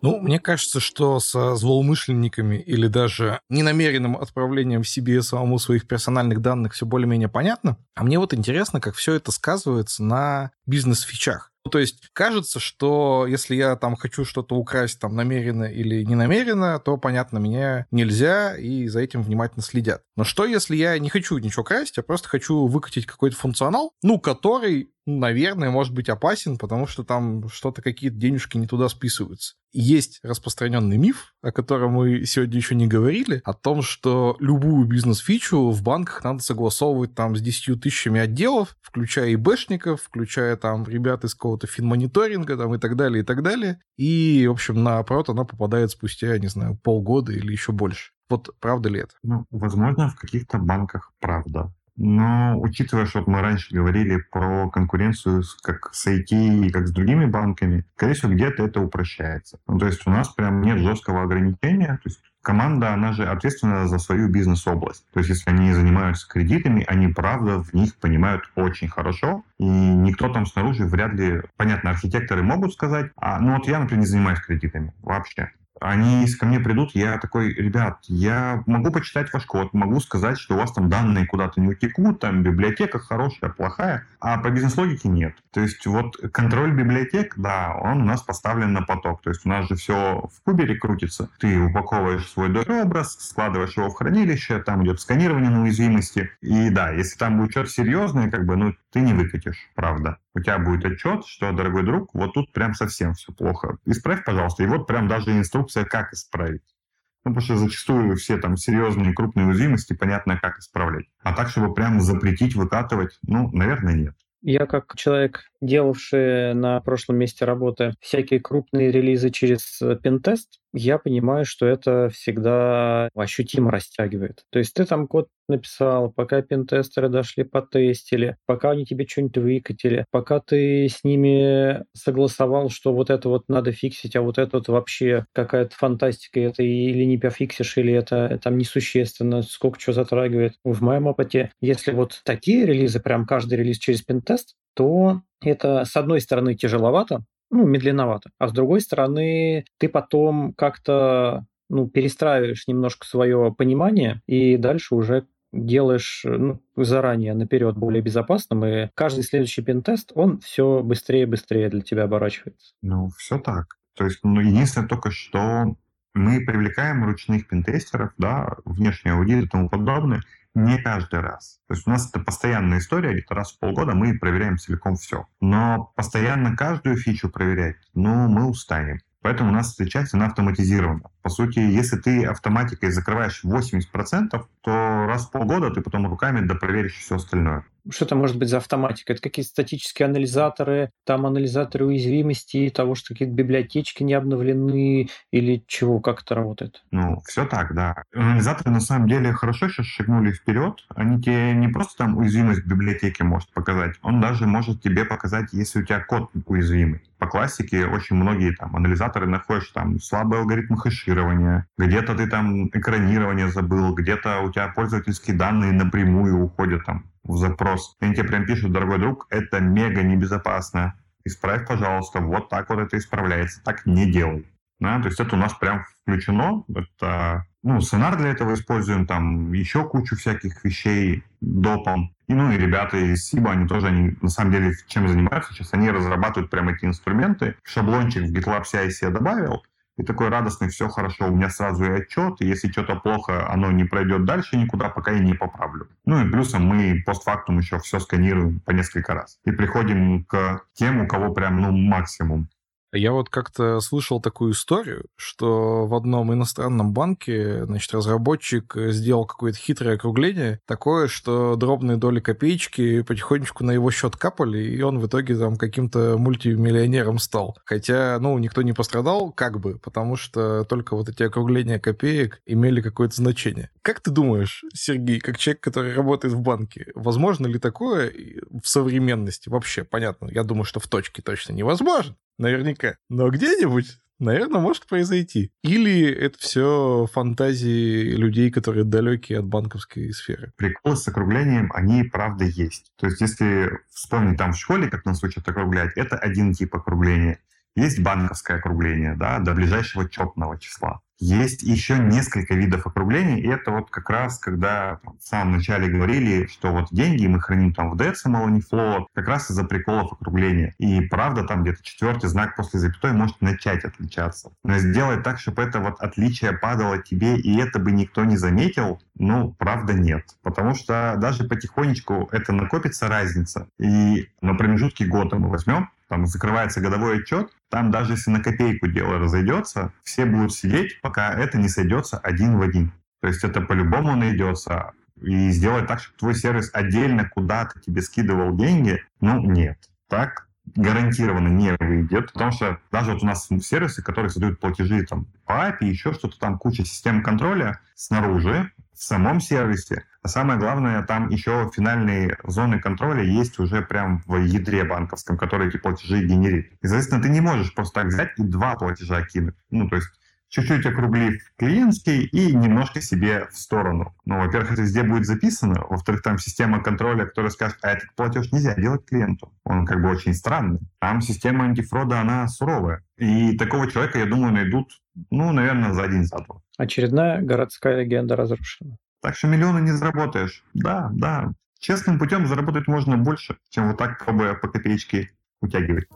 Speaker 1: Ну, мне кажется, что со злоумышленниками или даже ненамеренным отправлением себе самому своих персональных данных все более-менее понятно. А мне вот интересно, как все это сказывается на бизнес-фичах. Ну, то есть кажется, что если я там хочу что-то украсть там намеренно или не намеренно, то, понятно, меня нельзя, и за этим внимательно следят. Но что, если я не хочу ничего красть, а просто хочу выкатить какой-то функционал, ну, который наверное, может быть опасен, потому что там что-то, какие-то денежки не туда списываются. Есть распространенный миф, о котором мы сегодня еще не говорили, о том, что любую бизнес-фичу в банках надо согласовывать там с 10 тысячами отделов, включая и бэшников, включая там ребят из какого-то финмониторинга там и так далее, и так далее. И, в общем, на оборот она попадает спустя, не знаю, полгода или еще больше. Вот правда ли это?
Speaker 2: Ну, возможно, в каких-то банках правда. Но учитывая, что мы раньше говорили про конкуренцию как с IT и как с другими банками, скорее всего, где-то это упрощается. Ну, то есть у нас прям нет жесткого ограничения. То есть команда, она же ответственна за свою бизнес-область. То есть если они занимаются кредитами, они, правда, в них понимают очень хорошо, и никто там снаружи вряд ли... Понятно, архитекторы могут сказать, а ну вот я, например, не занимаюсь кредитами вообще они ко мне придут, я такой, ребят, я могу почитать ваш код, могу сказать, что у вас там данные куда-то не утекут, там библиотека хорошая, плохая, а по бизнес-логике нет. То есть вот контроль библиотек, да, он у нас поставлен на поток. То есть у нас же все в кубере крутится. Ты упаковываешь свой образ, складываешь его в хранилище, там идет сканирование на уязвимости. И да, если там будет что-то серьезное, как бы, ну, ты не выкатишь, правда. У тебя будет отчет, что, дорогой друг, вот тут прям совсем все плохо. Исправь, пожалуйста. И вот прям даже инструкция, как исправить. Ну, потому что зачастую все там серьезные крупные уязвимости понятно, как исправлять. А так, чтобы прям запретить выкатывать, ну, наверное, нет.
Speaker 3: Я как человек, делавший на прошлом месте работы всякие крупные релизы через пентест, я понимаю, что это всегда ощутимо растягивает. То есть ты там код написал, пока пентестеры дошли, потестили, пока они тебе что-нибудь выкатили, пока ты с ними согласовал, что вот это вот надо фиксить, а вот это вот вообще какая-то фантастика, это или не пофиксишь, или это там несущественно, сколько что затрагивает. В моем опыте, если вот такие релизы, прям каждый релиз через пентест, то это, с одной стороны, тяжеловато, ну, медленновато. А с другой стороны, ты потом как-то ну, перестраиваешь немножко свое понимание и дальше уже делаешь ну, заранее наперед более безопасным, и каждый следующий пентест, он все быстрее и быстрее для тебя оборачивается.
Speaker 2: Ну, все так. То есть, ну, единственное только, что мы привлекаем ручных пентестеров, да, внешний аудит и тому подобное, не каждый раз. То есть у нас это постоянная история, где-то раз в полгода мы проверяем целиком все. Но постоянно каждую фичу проверять, ну, мы устанем. Поэтому у нас эта часть, она автоматизирована. По сути, если ты автоматикой закрываешь 80%, то раз в полгода ты потом руками допроверишь все остальное.
Speaker 3: Что это может быть за автоматика? Это какие-то статические анализаторы, там анализаторы уязвимости, того, что какие-то библиотечки не обновлены или чего, как это работает?
Speaker 2: Ну, все так, да. Анализаторы на самом деле хорошо сейчас шагнули вперед. Они тебе не просто там уязвимость в библиотеке может показать, он даже может тебе показать, если у тебя код уязвимый. По классике очень многие там анализаторы находишь там слабый алгоритм хэширования, где-то ты там экранирование забыл, где-то у тебя пользовательские данные напрямую уходят там в запрос. Они тебе прям пишут, дорогой друг, это мега небезопасно. Исправь, пожалуйста, вот так вот это исправляется. Так не делай. Да, то есть это у нас прям включено. Это, ну, сценар для этого используем, там еще кучу всяких вещей допом. И, ну, и ребята из SIBA, они тоже, они на самом деле чем занимаются сейчас? Они разрабатывают прям эти инструменты. Шаблончик в GitLab CI я добавил, и такой радостный, все хорошо, у меня сразу и отчет, и если что-то плохо, оно не пройдет дальше никуда, пока я не поправлю. Ну и плюсом мы постфактум еще все сканируем по несколько раз. И приходим к тем, у кого прям, ну, максимум.
Speaker 1: Я вот как-то слышал такую историю, что в одном иностранном банке, значит, разработчик сделал какое-то хитрое округление, такое, что дробные доли копеечки потихонечку на его счет капали, и он в итоге там каким-то мультимиллионером стал. Хотя, ну, никто не пострадал, как бы, потому что только вот эти округления копеек имели какое-то значение. Как ты думаешь, Сергей, как человек, который работает в банке, возможно ли такое в современности вообще? Понятно, я думаю, что в точке точно невозможно, наверняка. Но где-нибудь наверное, может произойти. Или это все фантазии людей, которые далекие от банковской сферы?
Speaker 2: Приколы с округлением, они правда есть. То есть, если вспомнить там в школе, как нас учат округлять, это один тип округления. Есть банковское округление, да, до ближайшего четного числа. Есть еще несколько видов округлений, и это вот как раз, когда в самом начале говорили, что вот деньги мы храним там в decimal, а не float, как раз из-за приколов округления. И правда, там где-то четвертый знак после запятой может начать отличаться. Но сделать так, чтобы это вот отличие падало тебе, и это бы никто не заметил, ну, правда, нет. Потому что даже потихонечку это накопится разница. И на промежутке года мы возьмем, там закрывается годовой отчет, там даже если на копейку дело разойдется, все будут сидеть, пока это не сойдется один в один. То есть это по-любому найдется. И сделать так, чтобы твой сервис отдельно куда-то тебе скидывал деньги, ну нет. Так гарантированно не выйдет, потому что даже вот у нас сервисы, которые создают платежи там по API, еще что-то там, куча систем контроля снаружи, в самом сервисе. А самое главное, там еще финальные зоны контроля есть уже прям в ядре банковском, которые эти платежи генерит. И, соответственно, ты не можешь просто так взять и два платежа кинуть. Ну, то есть чуть-чуть округлив клиентский и немножко себе в сторону. Ну, во-первых, это везде будет записано. Во-вторых, там система контроля, которая скажет, а этот платеж нельзя делать клиенту. Он как бы очень странный. Там система антифрода, она суровая. И такого человека, я думаю, найдут, ну, наверное, за один, за два.
Speaker 3: Очередная городская легенда разрушена.
Speaker 2: Так что миллионы не заработаешь. Да, да. Честным путем заработать можно больше, чем вот так пробуя по копеечке утягивать.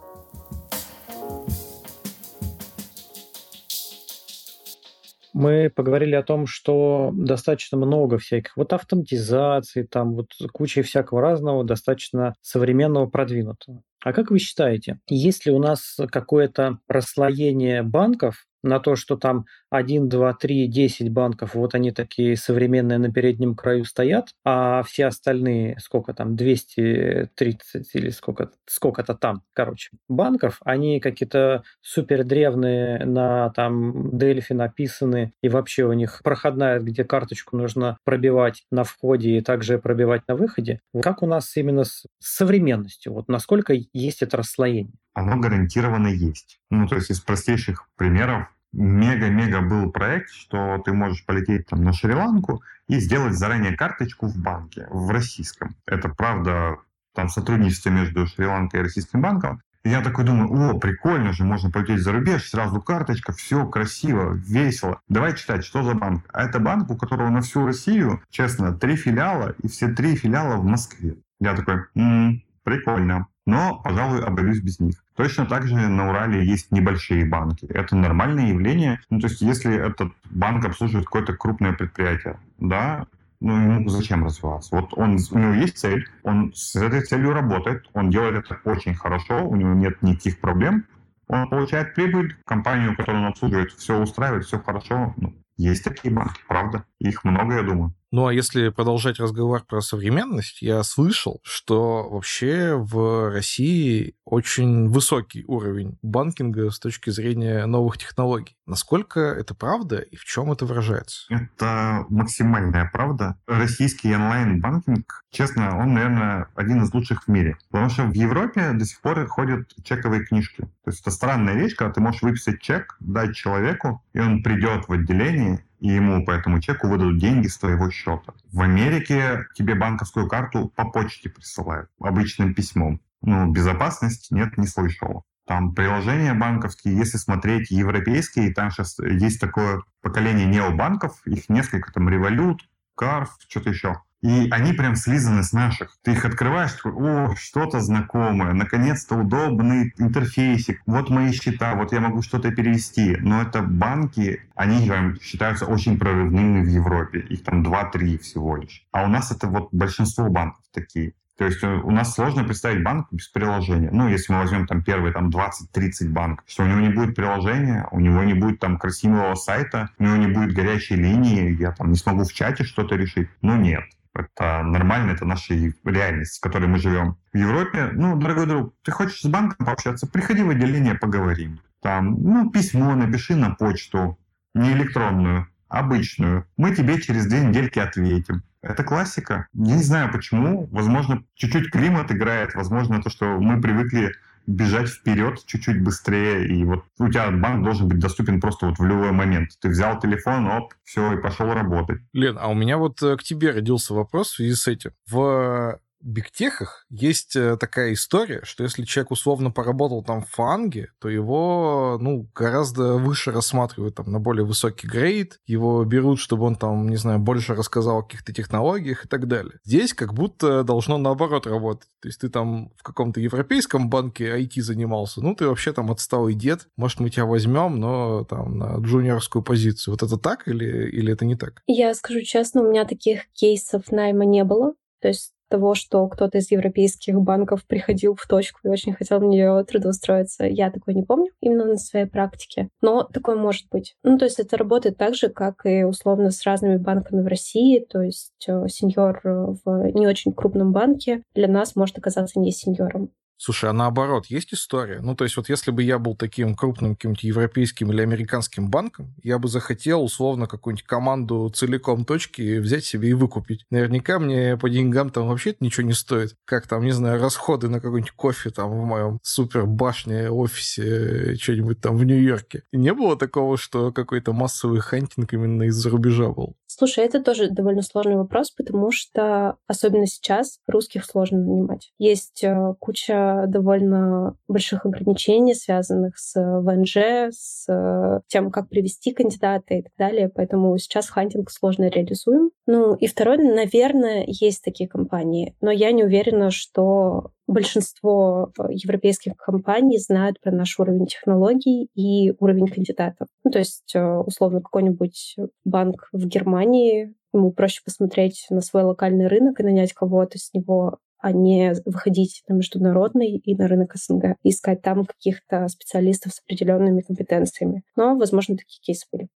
Speaker 3: мы поговорили о том, что достаточно много всяких вот автоматизаций, там вот куча всякого разного, достаточно современного, продвинутого. А как вы считаете, есть ли у нас какое-то расслоение банков на то, что там 1, 2, 3, 10 банков, вот они такие современные на переднем краю стоят, а все остальные, сколько там, 230 или сколько, сколько-то там, короче, банков, они какие-то супер древние на там Дельфи написаны, и вообще у них проходная, где карточку нужно пробивать на входе и также пробивать на выходе. Как у нас именно с современностью? Вот насколько есть это расслоение?
Speaker 2: Оно гарантированно есть. Ну, то есть из простейших примеров мега-мега был проект, что ты можешь полететь там на Шри-Ланку и сделать заранее карточку в банке, в российском. Это правда там сотрудничество между Шри-Ланкой и Российским банком. И я такой думаю, о, прикольно же, можно полететь за рубеж, сразу карточка, все красиво, весело. Давай читать, что за банк. А это банк, у которого на всю Россию, честно, три филиала, и все три филиала в Москве. Я такой, м-м, прикольно но, пожалуй, обойдусь без них. Точно так же на Урале есть небольшие банки. Это нормальное явление. Ну, то есть, если этот банк обслуживает какое-то крупное предприятие, да, ну, ему зачем развиваться? Вот он, у него есть цель, он с этой целью работает, он делает это очень хорошо, у него нет никаких проблем, он получает прибыль, компанию, которую он обслуживает, все устраивает, все хорошо. Ну, есть такие банки, правда. Их много, я думаю.
Speaker 1: Ну а если продолжать разговор про современность, я слышал, что вообще в России очень высокий уровень банкинга с точки зрения новых технологий. Насколько это правда и в чем это выражается?
Speaker 2: Это максимальная правда. Российский онлайн-банкинг, честно, он, наверное, один из лучших в мире. Потому что в Европе до сих пор ходят чековые книжки. То есть это странная вещь, когда ты можешь выписать чек, дать человеку, и он придет в отделение и ему по этому чеку выдадут деньги с твоего счета. В Америке тебе банковскую карту по почте присылают, обычным письмом. Ну, безопасность нет, не слышал. Там приложения банковские, если смотреть европейские, там сейчас есть такое поколение необанков, их несколько, там Revolut, Carf, что-то еще. И они прям слизаны с наших. Ты их открываешь, такой, о, что-то знакомое, наконец-то удобный интерфейсик, вот мои счета, вот я могу что-то перевести. Но это банки, они прям считаются очень прорывными в Европе. Их там 2-3 всего лишь. А у нас это вот большинство банков такие. То есть э, у нас сложно представить банк без приложения. Ну, если мы возьмем там первые там 20-30 банк, что у него не будет приложения, у него не будет там красивого сайта, у него не будет горячей линии, я там не смогу в чате что-то решить. Ну, нет. Это нормально, это наша реальность, в которой мы живем. В Европе, ну, дорогой друг, ты хочешь с банком пообщаться, приходи в отделение, поговорим. Там, ну, письмо напиши на почту, не электронную, обычную. Мы тебе через две недельки ответим. Это классика. Я не знаю почему. Возможно, чуть-чуть климат играет. Возможно, то, что мы привыкли бежать вперед чуть-чуть быстрее, и вот у тебя банк должен быть доступен просто вот в любой момент. Ты взял телефон, оп, все, и пошел работать.
Speaker 1: Лен, а у меня вот э, к тебе родился вопрос в связи с этим. В бигтехах есть э, такая история, что если человек условно поработал там в фанге, то его, ну, гораздо выше рассматривают там на более высокий грейд, его берут, чтобы он там, не знаю, больше рассказал о каких-то технологиях и так далее. Здесь как будто должно наоборот работать. То есть ты там в каком-то европейском банке IT занимался, ну, ты вообще там отсталый дед, может, мы тебя возьмем, но там на джуниорскую позицию. Вот это так или, или это не так?
Speaker 4: Я скажу честно, у меня таких кейсов найма не было. То есть того, что кто-то из европейских банков приходил в точку и очень хотел в нее трудоустроиться. Я такое не помню именно на своей практике, но такое может быть. Ну, то есть это работает так же, как и условно с разными банками в России, то есть э, сеньор в не очень крупном банке для нас может оказаться не сеньором.
Speaker 1: Слушай, а наоборот, есть история? Ну, то есть вот если бы я был таким крупным каким-нибудь европейским или американским банком, я бы захотел условно какую-нибудь команду целиком точки взять себе и выкупить. Наверняка мне по деньгам там вообще ничего не стоит. Как там, не знаю, расходы на какой-нибудь кофе там в моем супер башне офисе что-нибудь там в Нью-Йорке. И не было такого, что какой-то массовый hunting именно из-за рубежа был?
Speaker 4: Слушай, это тоже довольно сложный вопрос, потому что особенно сейчас русских сложно нанимать. Есть э, куча довольно больших ограничений, связанных с ВНЖ, с э, тем, как привезти кандидата и так далее. Поэтому сейчас hunting сложно реализуем. Ну и второе, наверное, есть такие компании, но я не уверена, что большинство э, европейских компаний знают про наш уровень технологий и уровень кандидатов. Ну, то есть, э, условно, какой-нибудь банк в Германии ему проще посмотреть на свой локальный рынок и нанять кого-то с него а не выходить на международный и на рынок СНГ, искать там каких-то специалистов с определенными компетенциями. Но, возможно, такие кейсы были.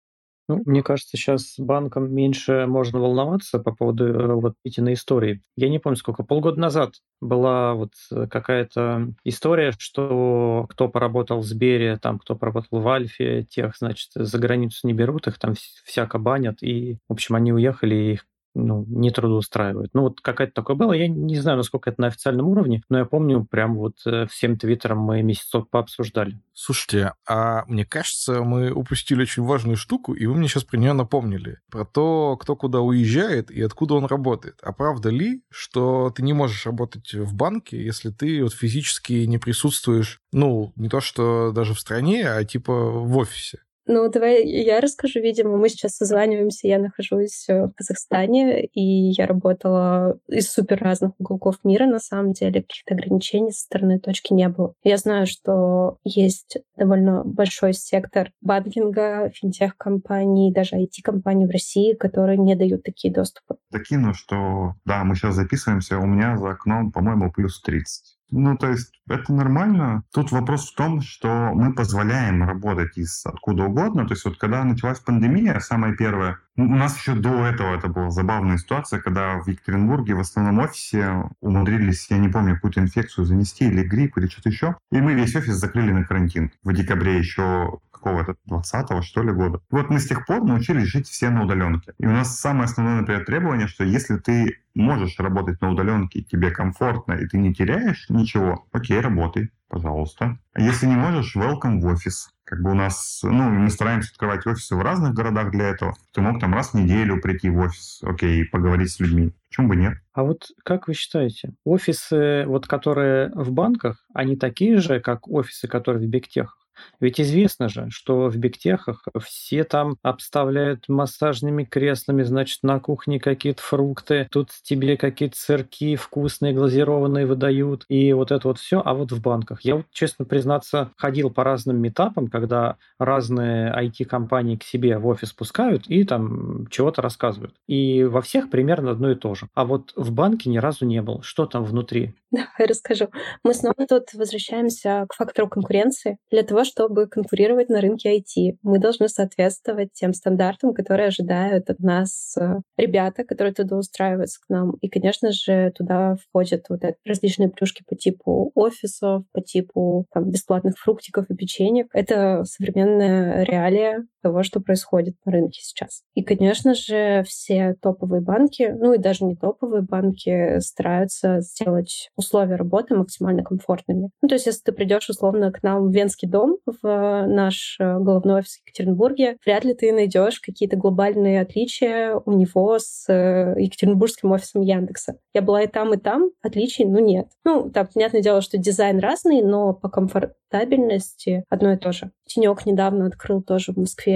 Speaker 3: Ну, мне кажется, сейчас банкам меньше можно волноваться по поводу э, вот эти истории. Я не помню, сколько, полгода назад была вот э, какая-то история, что кто поработал в Сбере, там, кто поработал в Альфе, тех, значит, за границу не берут, их там всяко банят, и, в общем, они уехали, и их ну, не трудоустраивает. Ну, вот какая-то такое было. Я не знаю, насколько это на официальном уровне, но я помню, прям вот э, всем твиттером мы месяцок пообсуждали.
Speaker 1: Слушайте, а мне кажется, мы упустили очень важную штуку, и вы мне сейчас про нее напомнили. Про то, кто куда уезжает и откуда он работает. А правда ли, что ты не можешь работать в банке, если ты вот физически не присутствуешь, ну, не то что даже в стране, а типа в офисе?
Speaker 4: Ну, давай я расскажу. Видимо, мы сейчас созваниваемся, я нахожусь э, в Казахстане, и я работала из супер разных уголков мира, на самом деле. Каких-то ограничений со стороны точки не было. Я знаю, что есть довольно большой сектор банкинга, финтех-компаний, даже IT-компаний в России, которые не дают такие доступы.
Speaker 2: Закину, что да, мы сейчас записываемся, у меня за окном, по-моему, плюс 30. Ну, то есть это нормально. Тут вопрос в том, что мы позволяем работать из откуда угодно. То есть вот когда началась пандемия, самая первая, у нас еще до этого это была забавная ситуация, когда в Екатеринбурге в основном офисе умудрились, я не помню, какую-то инфекцию занести или грипп или что-то еще. И мы весь офис закрыли на карантин. В декабре еще какого-то 20-го, что ли, года. Вот мы с тех пор научились жить все на удаленке. И у нас самое основное, например, требование, что если ты можешь работать на удаленке, тебе комфортно, и ты не теряешь ничего, окей, работай, пожалуйста. А если не можешь, welcome в офис. Как бы у нас, ну, мы стараемся открывать офисы в разных городах для этого. Ты мог там раз в неделю прийти в офис, окей, поговорить с людьми. Почему бы нет?
Speaker 3: А вот как вы считаете, офисы, вот которые в банках, они такие же, как офисы, которые в бигтехах? Ведь известно же, что в бигтехах все там обставляют массажными креслами, значит, на кухне какие-то фрукты, тут тебе какие-то сырки вкусные, глазированные выдают, и вот это вот все. А вот в банках. Я вот, честно признаться, ходил по разным метапам, когда разные IT-компании к себе в офис пускают и там чего-то рассказывают. И во всех примерно одно и то же. А вот в банке ни разу не был. Что там внутри?
Speaker 4: Давай расскажу. Мы снова тут возвращаемся к фактору конкуренции. Для того, чтобы конкурировать на рынке IT, мы должны соответствовать тем стандартам, которые ожидают от нас э, ребята, которые туда устраиваются к нам. И, конечно же, туда входят вот различные плюшки по типу офисов, по типу там, бесплатных фруктиков и печеньев. Это современная реалия того, что происходит на рынке сейчас. И, конечно же, все топовые банки, ну и даже не топовые банки, стараются сделать условия работы максимально комфортными. Ну, то есть, если ты придешь условно к нам в Венский дом, в наш э, головной офис в Екатеринбурге, вряд ли ты найдешь какие-то глобальные отличия у него с э, екатеринбургским офисом Яндекса. Я была и там, и там, отличий, ну, нет. Ну, там, понятное дело, что дизайн разный, но по комфортабельности одно и то же. Тенек недавно открыл тоже в Москве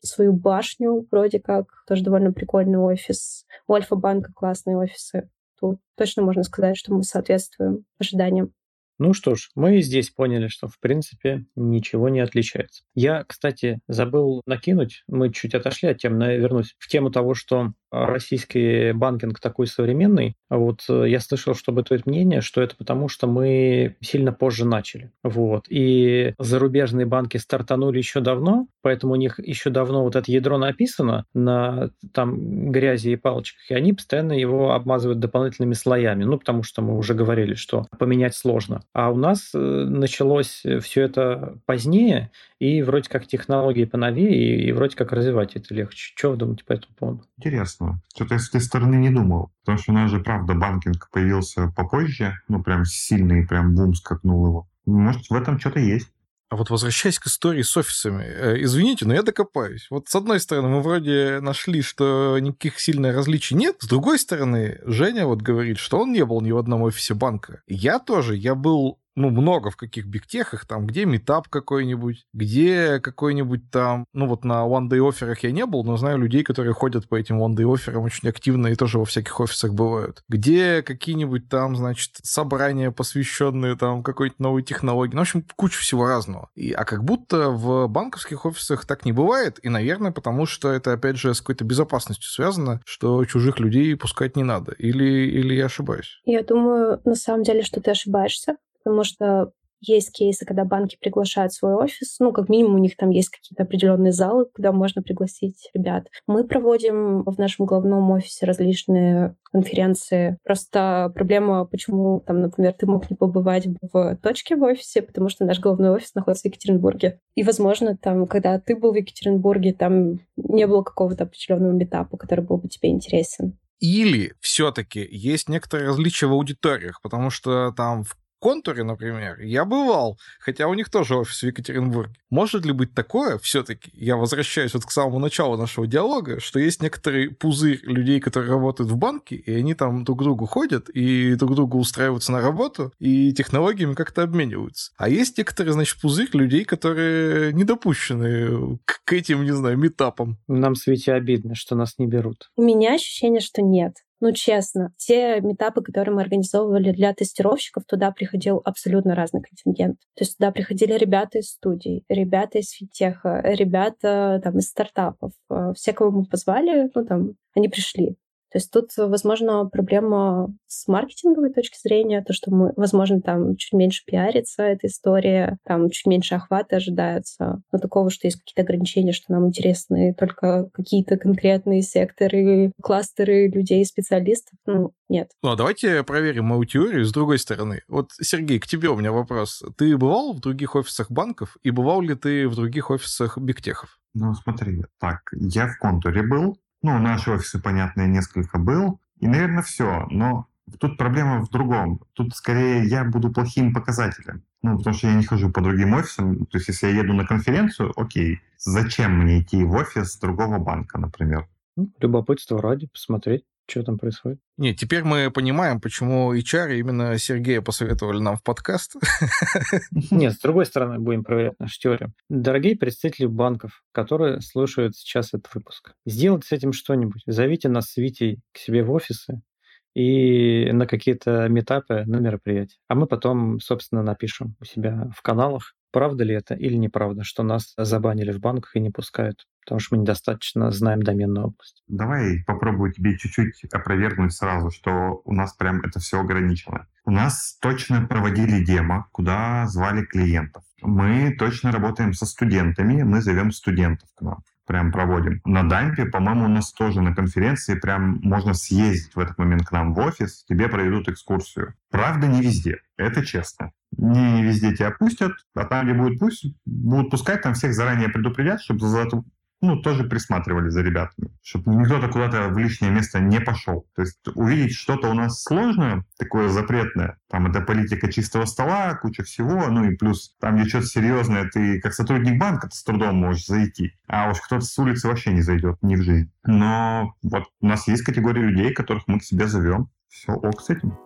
Speaker 4: свою башню, вроде как, тоже довольно прикольный офис. У Альфа-банка классные офисы. Тут точно можно сказать, что мы соответствуем ожиданиям.
Speaker 3: Ну что ж, мы здесь поняли, что в принципе ничего не отличается. Я, кстати, забыл накинуть, мы чуть отошли от темы, но вернусь в тему того, что российский банкинг такой современный. Вот э, я слышал, что бытует мнение, что это потому, что мы сильно позже начали. Вот. И зарубежные банки стартанули еще давно, поэтому у них еще давно вот это ядро написано на там грязи и палочках, и они постоянно его обмазывают дополнительными слоями. Ну, потому что мы уже говорили, что поменять сложно. А у нас э, началось все это позднее, и вроде как технологии поновее, и, вроде как развивать это легче. Что вы думаете по этому поводу?
Speaker 2: Интересно. Что-то я с этой стороны не думал. Потому что у нас же, правда, банкинг появился попозже, ну, прям сильный, прям бум скакнул его. Может, в этом что-то есть.
Speaker 1: А вот возвращаясь к истории с офисами, э, извините, но я докопаюсь. Вот с одной стороны, мы вроде нашли, что никаких сильных различий нет. С другой стороны, Женя вот говорит, что он не был ни в одном офисе банка. Я тоже, я был ну, много в каких бигтехах, там, где метап какой-нибудь, где какой-нибудь там, ну, вот на one-day офферах я не был, но знаю людей, которые ходят по этим one-day офферам очень активно и тоже во всяких офисах бывают. Где какие-нибудь там, значит, собрания, посвященные там какой-то новой технологии. Ну, в общем, куча всего разного. И, а как будто в банковских офисах так не бывает, и, наверное, потому что это, опять же, с какой-то безопасностью связано, что чужих людей пускать не надо. Или, или я ошибаюсь?
Speaker 4: Я думаю, на самом деле, что ты ошибаешься потому что есть кейсы, когда банки приглашают свой офис, ну, как минимум у них там есть какие-то определенные залы, куда можно пригласить ребят. Мы проводим в нашем главном офисе различные конференции. Просто проблема, почему там, например, ты мог не побывать в точке в офисе, потому что наш главный офис находится в Екатеринбурге. И, возможно, там, когда ты был в Екатеринбурге, там не было какого-то определенного метапа, который был бы тебе интересен.
Speaker 1: Или все-таки есть некоторые различия в аудиториях, потому что там в контуре, например, я бывал, хотя у них тоже офис в Екатеринбурге. Может ли быть такое все-таки, я возвращаюсь вот к самому началу нашего диалога, что есть некоторый пузырь людей, которые работают в банке, и они там друг к другу ходят, и друг другу устраиваются на работу, и технологиями как-то обмениваются. А есть некоторый, значит, пузырь людей, которые не допущены к, к этим, не знаю, метапам.
Speaker 3: Нам, Свете, обидно, что нас не берут.
Speaker 4: У меня ощущение, что нет. Ну, честно, те метапы, которые мы организовывали для тестировщиков, туда приходил абсолютно разный контингент. То есть туда приходили ребята из студий, ребята из фитеха, ребята там из стартапов. Э, все, кого мы позвали, ну, там, они пришли. То есть тут, возможно, проблема с маркетинговой точки зрения, то, что мы, возможно, там чуть меньше пиарится эта история, там чуть меньше охвата ожидается, но такого, что есть какие-то ограничения, что нам интересны только какие-то конкретные секторы, кластеры людей, специалистов, ну, нет.
Speaker 1: Ну, а давайте проверим мою теорию с другой стороны. Вот, Сергей, к тебе у меня вопрос. Ты бывал в других офисах банков и бывал ли ты в других офисах бигтехов?
Speaker 2: Ну, смотри, так, я в контуре был, ну, наши офисы, понятно, несколько был. И, наверное, все. Но тут проблема в другом. Тут скорее я буду плохим показателем. Ну, потому что я не хожу по другим офисам. То есть, если я еду на конференцию, окей, зачем мне идти в офис другого банка, например?
Speaker 3: Ну, любопытство ради посмотреть. Что там происходит?
Speaker 1: Нет, теперь мы понимаем, почему HR именно Сергея посоветовали нам в подкаст.
Speaker 3: Нет, с другой стороны, будем проверять нашу теорию. Дорогие представители банков, которые слушают сейчас этот выпуск, сделайте с этим что-нибудь. Зовите нас с Витей к себе в офисы и на какие-то метапы, на мероприятия. А мы потом, собственно, напишем у себя в каналах, правда ли это или неправда, что нас забанили в банках и не пускают потому что мы недостаточно знаем доменную область.
Speaker 2: Давай попробую тебе чуть-чуть опровергнуть сразу, что у нас прям это все ограничено. У нас точно проводили демо, куда звали клиентов. Мы точно работаем со студентами, мы зовем студентов к нам прям проводим. На Дампе, по-моему, у нас тоже на конференции прям можно съездить в этот момент к нам в офис, тебе проведут экскурсию. Правда, не везде, это честно. Не везде тебя пустят, а там, где будет пусть, будут пускать, там всех заранее предупредят, чтобы за ну, тоже присматривали за ребятами, чтобы никто-то куда-то в лишнее место не пошел. То есть увидеть что-то у нас сложное, такое запретное, там это политика чистого стола, куча всего, ну и плюс там где что-то серьезное, ты как сотрудник банка с трудом можешь зайти, а уж кто-то с улицы вообще не зайдет, ни в жизнь. Но вот у нас есть категория людей, которых мы к себе зовем. Все ок с этим.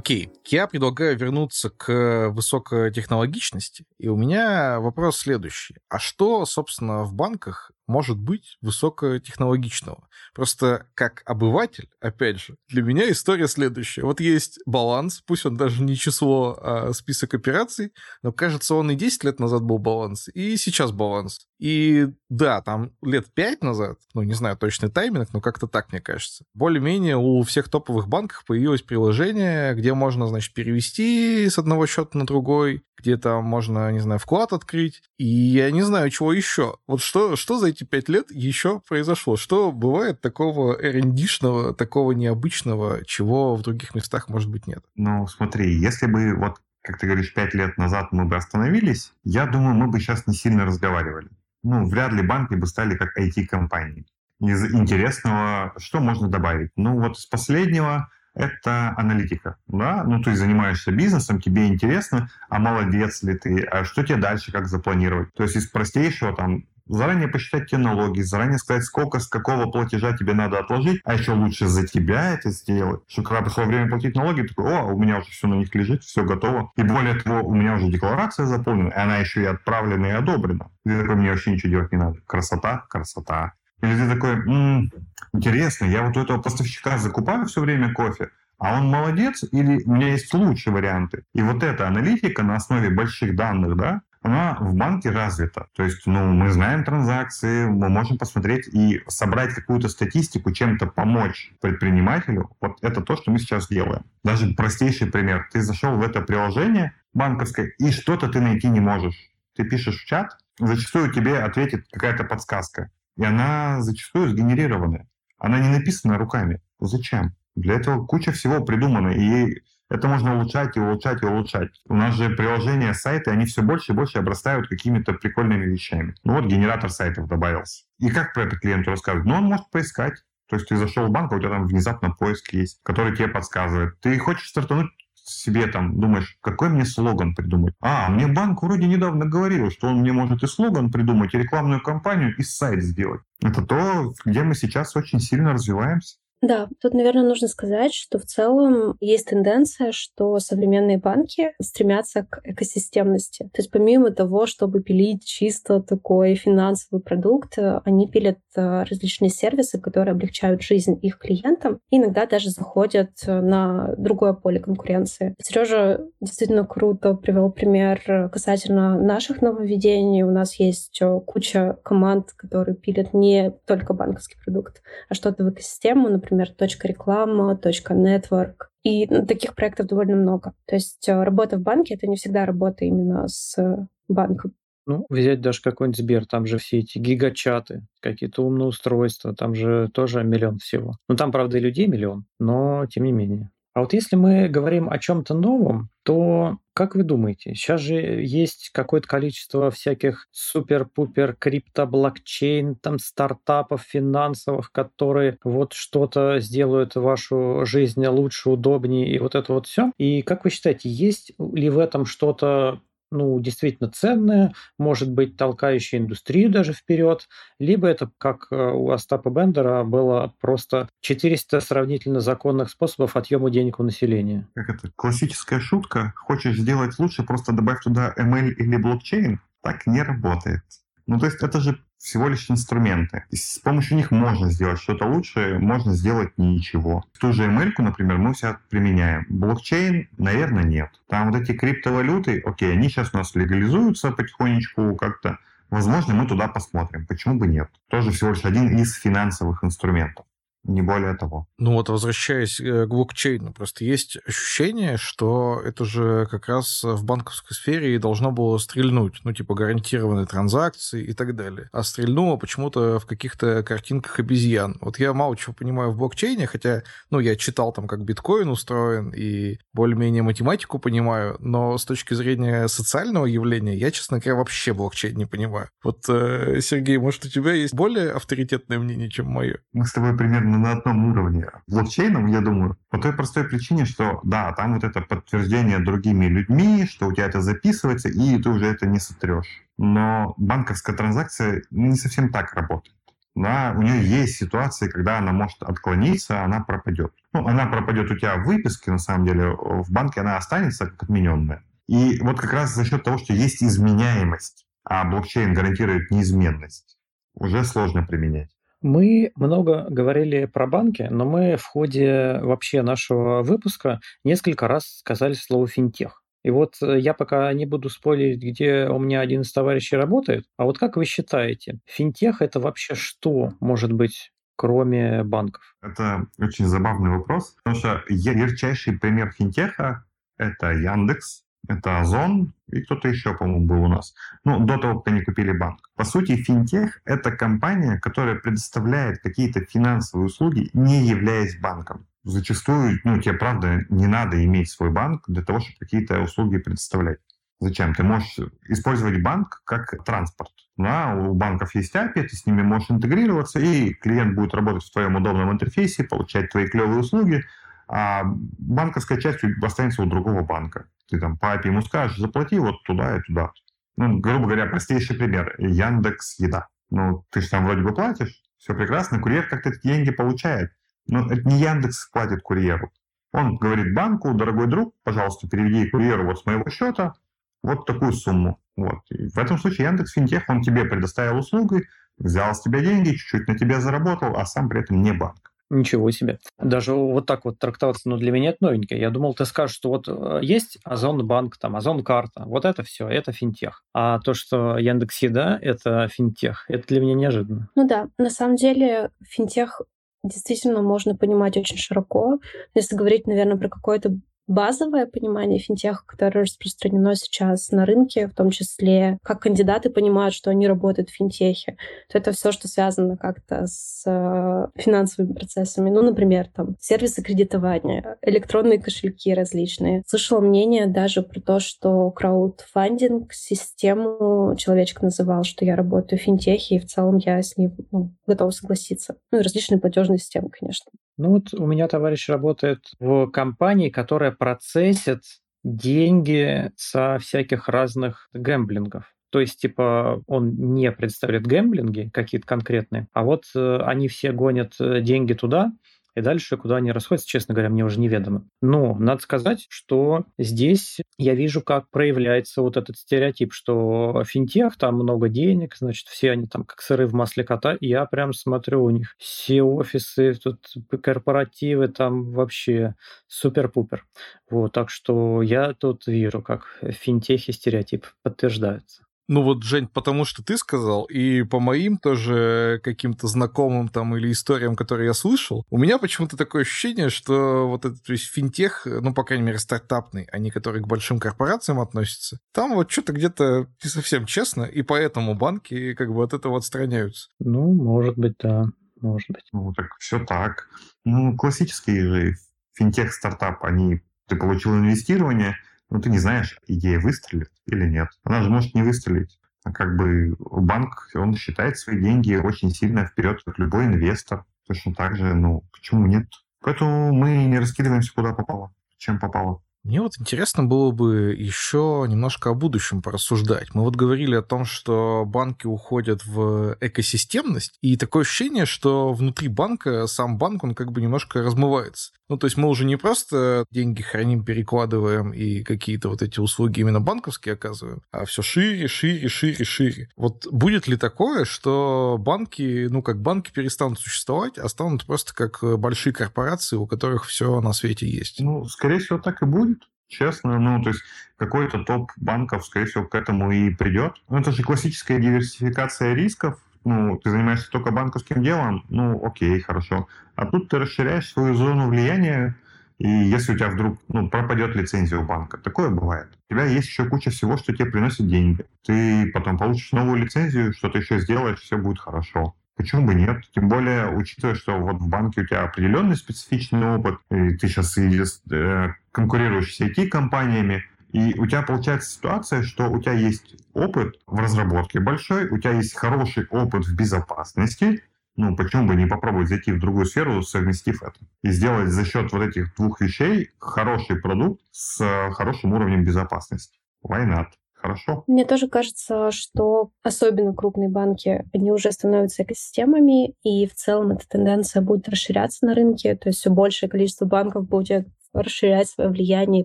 Speaker 1: Окей, я предлагаю вернуться к высокотехнологичности. И у меня вопрос следующий. А что, собственно, в банках может быть высокотехнологичного. Просто как обыватель, опять же, для меня история следующая. Вот есть баланс, пусть он даже не число, а список операций, но кажется, он и 10 лет назад был баланс, и сейчас баланс. И да, там лет 5 назад, ну не знаю точный тайминг, но как-то так, мне кажется, более-менее у всех топовых банков появилось приложение, где можно, значит, перевести с одного счета на другой, где там можно, не знаю, вклад открыть. И я не знаю, чего еще. Вот что, что за эти пять лет еще произошло? Что бывает такого rnd такого необычного, чего в других местах, может быть, нет?
Speaker 2: Ну, смотри, если бы вот как ты говоришь, пять лет назад мы бы остановились, я думаю, мы бы сейчас не сильно разговаривали. Ну, вряд ли банки бы стали как IT-компании. Из интересного, что можно добавить? Ну, вот с последнего это аналитика, да, ну ты занимаешься бизнесом, тебе интересно, а молодец ли ты, а что тебе дальше, как запланировать. То есть из простейшего там заранее посчитать те налоги, заранее сказать, сколько с какого платежа тебе надо отложить, а еще лучше за тебя это сделать, что когда пришло время платить налоги, такой, о, у меня уже все на них лежит, все готово. И более того, у меня уже декларация заполнена, и она еще и отправлена и одобрена. И такой, мне вообще ничего делать не надо. Красота, красота. Или ты такой, м-м, интересно, я вот у этого поставщика закупаю все время кофе, а он молодец или у меня есть лучшие варианты? И вот эта аналитика на основе больших данных, да, она в банке развита. То есть, ну, мы знаем транзакции, мы можем посмотреть и собрать какую-то статистику, чем-то помочь предпринимателю. Вот это то, что мы сейчас делаем. Даже простейший пример. Ты зашел в это приложение банковское, и что-то ты найти не можешь. Ты пишешь в чат, зачастую тебе ответит какая-то подсказка. И она зачастую сгенерированная. Она не написана руками. Зачем? Для этого куча всего придумано, и это можно улучшать и улучшать и улучшать. У нас же приложения, сайты, они все больше и больше обрастают какими-то прикольными вещами. Ну вот генератор сайтов добавился. И как про это клиенту рассказывать? Ну, он может поискать. То есть ты зашел в банк, а у тебя там внезапно поиск есть, который тебе подсказывает. Ты хочешь стартануть себе там думаешь, какой мне слоган придумать? А, мне банк вроде недавно говорил, что он мне может и слоган придумать, и рекламную кампанию, и сайт сделать. Это то, где мы сейчас очень сильно развиваемся.
Speaker 4: Да, тут, наверное, нужно сказать, что в целом есть тенденция, что современные банки стремятся к экосистемности. То есть помимо того, чтобы пилить чисто такой финансовый продукт, они пилят э, различные сервисы, которые облегчают жизнь их клиентам, и иногда даже заходят на другое поле конкуренции. Сережа действительно круто привел пример касательно наших нововведений. У нас есть э, куча команд, которые пилят не только банковский продукт, а что-то в экосистему, например, например, точка реклама, точка нетворк. И таких проектов довольно много. То есть э, работа в банке — это не всегда работа именно с банком.
Speaker 3: Ну, взять даже какой-нибудь Сбер, там же все эти гигачаты, какие-то умные устройства, там же тоже миллион всего. Ну, там, правда, и людей миллион, но тем не менее. А вот если мы говорим о чем-то новом, то как вы думаете, сейчас же есть какое-то количество всяких супер-пупер крипто-блокчейн, там стартапов финансовых, которые вот что-то сделают вашу жизнь лучше, удобнее и вот это вот все. И как вы считаете, есть ли в этом что-то ну, действительно ценное, может быть, толкающее индустрию даже вперед, либо это, как э, у Остапа Бендера, было просто 400 сравнительно законных способов отъема денег у населения.
Speaker 2: Как это? Классическая шутка. Хочешь сделать лучше, просто добавь туда ML или блокчейн. Так не работает. Ну, то есть это же всего лишь инструменты. И с помощью них можно сделать что-то лучшее, можно сделать ничего. Ту же ML, например, мы все применяем. Блокчейн, наверное, нет. Там вот эти криптовалюты, окей, они сейчас у нас легализуются потихонечку как-то. Возможно, мы туда посмотрим. Почему бы нет? Тоже всего лишь один из финансовых инструментов не более того.
Speaker 1: Ну вот, возвращаясь э, к блокчейну, просто есть ощущение, что это же как раз в банковской сфере и должно было стрельнуть, ну типа гарантированные транзакции и так далее. А стрельнуло почему-то в каких-то картинках обезьян. Вот я мало чего понимаю в блокчейне, хотя, ну, я читал там, как биткоин устроен и более-менее математику понимаю, но с точки зрения социального явления я, честно говоря, вообще блокчейн не понимаю. Вот, э, Сергей, может, у тебя есть более авторитетное мнение, чем мое?
Speaker 2: Мы с тобой примерно примерно на одном уровне блокчейном, я думаю, по той простой причине, что да, там вот это подтверждение другими людьми, что у тебя это записывается, и ты уже это не сотрешь. Но банковская транзакция не совсем так работает. Да, у нее есть ситуации, когда она может отклониться, она пропадет. Ну, она пропадет у тебя в выписке, на самом деле, в банке она останется как отмененная. И вот как раз за счет того, что есть изменяемость, а блокчейн гарантирует неизменность, уже сложно применять.
Speaker 3: Мы много говорили про банки, но мы в ходе вообще нашего выпуска несколько раз сказали слово «финтех». И вот э, я пока не буду спорить, где у меня один из товарищей работает. А вот как вы считаете, финтех это вообще что может быть кроме банков?
Speaker 2: Это очень забавный вопрос, потому что ярчайший пример финтеха – это Яндекс, это Озон и кто-то еще, по-моему, был у нас. Ну, до того, как они купили банк. По сути, финтех — это компания, которая предоставляет какие-то финансовые услуги, не являясь банком. Зачастую, ну, тебе, правда, не надо иметь свой банк для того, чтобы какие-то услуги предоставлять. Зачем? Ты можешь использовать банк как транспорт. Да, у банков есть API, ты с ними можешь интегрироваться, и клиент будет работать в твоем удобном интерфейсе, получать твои клевые услуги, а банковская часть останется у другого банка. Ты там API ему скажешь, заплати вот туда и туда. Ну, грубо говоря, простейший пример. Яндекс Еда. Ну, ты же там вроде бы платишь, все прекрасно, курьер как-то эти деньги получает. Но это не Яндекс платит курьеру. Он говорит банку, дорогой друг, пожалуйста, переведи курьеру вот с моего счета вот такую сумму. Вот. И в этом случае Яндекс Финтех, он тебе предоставил услугу, взял с тебя деньги, чуть-чуть на тебя заработал, а сам при этом не банк.
Speaker 3: Ничего себе. Даже вот так вот трактоваться, ну, для меня это новенькое. Я думал, ты скажешь, что вот э, есть Озон Банк, там, Озон Карта, вот это все, это финтех. А то, что Яндекс Еда, это финтех, это для меня неожиданно.
Speaker 4: Ну да, на самом деле финтех действительно можно понимать очень широко. Если говорить, наверное, про какое-то базовое понимание финтеха, которое распространено сейчас на рынке, в том числе как кандидаты понимают, что они работают в финтехе, то это все, что связано как-то с э, финансовыми процессами. Ну, например, там сервисы кредитования, электронные кошельки различные. Слышала мнение даже про то, что краудфандинг систему человечек называл, что я работаю в финтехе, и в целом я с ним ну, готова согласиться. Ну и различные платежные системы, конечно.
Speaker 3: Ну вот у меня товарищ работает в компании, которая процессит деньги со всяких разных гэмблингов. То есть, типа, он не представляет гэмблинги какие-то конкретные, а вот э, они все гонят э, деньги туда, и дальше, куда они расходятся, честно говоря, мне уже неведомо. Но надо сказать, что здесь я вижу, как проявляется вот этот стереотип, что финтех, там много денег, значит, все они там как сыры в масле кота. Я прям смотрю у них все офисы, тут корпоративы, там вообще супер-пупер. Вот, так что я тут вижу, как в финтехе стереотип подтверждается.
Speaker 1: Ну вот, Жень, потому что ты сказал, и по моим тоже каким-то знакомым там или историям, которые я слышал, у меня почему-то такое ощущение, что вот этот весь финтех, ну, по крайней мере, стартапный, они, а которые к большим корпорациям относятся, там вот что-то где-то не совсем честно, и поэтому банки как бы от этого отстраняются.
Speaker 3: Ну, может быть, да, может быть.
Speaker 2: Ну, так все так. Ну, классические же финтех-стартап, они, ты получил инвестирование, но ты не знаешь, идея выстрелит или нет. Она же может не выстрелить. А как бы банк, он считает свои деньги очень сильно вперед, как любой инвестор. Точно так же, ну, почему нет? Поэтому мы не раскидываемся куда попало, чем попало.
Speaker 1: Мне вот интересно было бы еще немножко о будущем порассуждать. Мы вот говорили о том, что банки уходят в экосистемность, и такое ощущение, что внутри банка сам банк, он как бы немножко размывается. Ну, то есть мы уже не просто деньги храним, перекладываем и какие-то вот эти услуги именно банковские оказываем, а все шире, шире, шире, шире. Вот будет ли такое, что банки, ну, как банки перестанут существовать, а станут просто как большие корпорации, у которых все на свете есть?
Speaker 2: Ну, скорее всего, так и будет честно. Ну, то есть какой-то топ банков, скорее всего, к этому и придет. Ну, это же классическая диверсификация рисков. Ну, ты занимаешься только банковским делом, ну, окей, хорошо. А тут ты расширяешь свою зону влияния, и если у тебя вдруг ну, пропадет лицензия у банка, такое бывает. У тебя есть еще куча всего, что тебе приносит деньги. Ты потом получишь новую лицензию, что-то еще сделаешь, все будет хорошо. Почему бы нет? Тем более, учитывая, что вот в банке у тебя определенный специфичный опыт, и ты сейчас э, конкурируешь с IT-компаниями, и у тебя получается ситуация, что у тебя есть опыт в разработке большой, у тебя есть хороший опыт в безопасности, ну, почему бы не попробовать зайти в другую сферу, совместив это? И сделать за счет вот этих двух вещей хороший продукт с хорошим уровнем безопасности. Why not? Хорошо.
Speaker 4: Мне тоже кажется, что особенно крупные банки, они уже становятся экосистемами, и в целом эта тенденция будет расширяться на рынке, то есть все большее количество банков будет расширять свое влияние и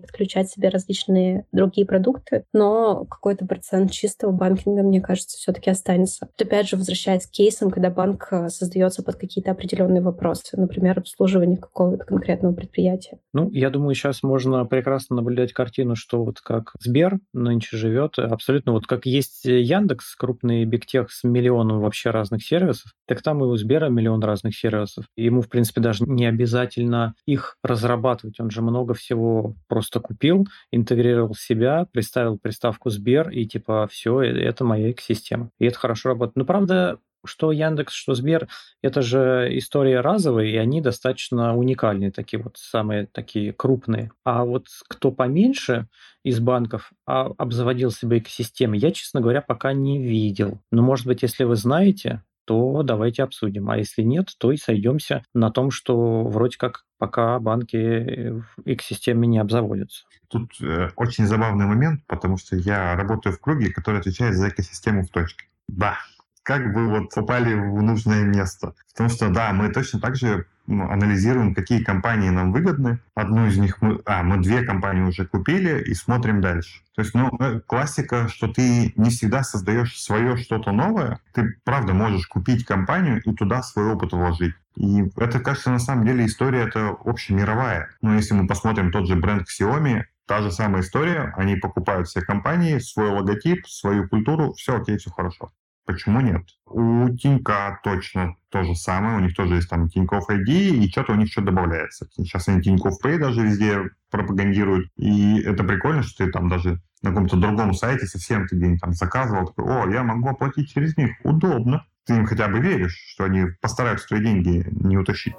Speaker 4: подключать себе различные другие продукты, но какой-то процент чистого банкинга, мне кажется, все-таки останется. Тут опять же, возвращаясь к кейсам, когда банк э, создается под какие-то определенные вопросы, например, обслуживание какого-то конкретного предприятия.
Speaker 3: Ну, я думаю, сейчас можно прекрасно наблюдать картину, что вот как Сбер нынче живет, абсолютно вот как есть Яндекс, крупный бигтех с миллионом вообще разных сервисов, так там и у Сбера миллион разных сервисов. Ему, в принципе, даже не обязательно их разрабатывать, он много всего просто купил, интегрировал в себя, приставил приставку Сбер, и типа все, э, это моя экосистема. И это хорошо работает. Но правда, что Яндекс, что Сбер, это же история разовая, и они достаточно уникальные, такие вот самые такие крупные. А вот кто поменьше из банков а, обзаводил себе экосистемы, я, честно говоря, пока не видел. Но, может быть, если вы знаете, то давайте обсудим. А если нет, то и сойдемся на том, что вроде как пока банки в экосистеме не обзаводятся.
Speaker 2: Тут э, очень забавный момент, потому что я работаю в круге, который отвечает за экосистему в точке. Да, как бы вот попали в нужное место. Потому что, да, мы точно так же ну, анализируем, какие компании нам выгодны. Одну из них мы, а, мы две компании уже купили и смотрим дальше. То есть, ну, э, классика, что ты не всегда создаешь свое что-то новое. Ты, правда, можешь купить компанию и туда свой опыт вложить. И это, кажется, на самом деле история это общемировая. Но если мы посмотрим тот же бренд Xiaomi, та же самая история. Они покупают все компании, свой логотип, свою культуру, все окей, все хорошо. Почему нет? У Тинька точно то же самое. У них тоже есть там Тинькофф ID, и что-то у них что добавляется. Сейчас они Тинькофф Pay даже везде пропагандируют. И это прикольно, что ты там даже на каком-то другом сайте совсем ты где-нибудь там заказывал, такой, о, я могу оплатить через них. Удобно. Ты им хотя бы веришь, что они постараются твои деньги не утащить.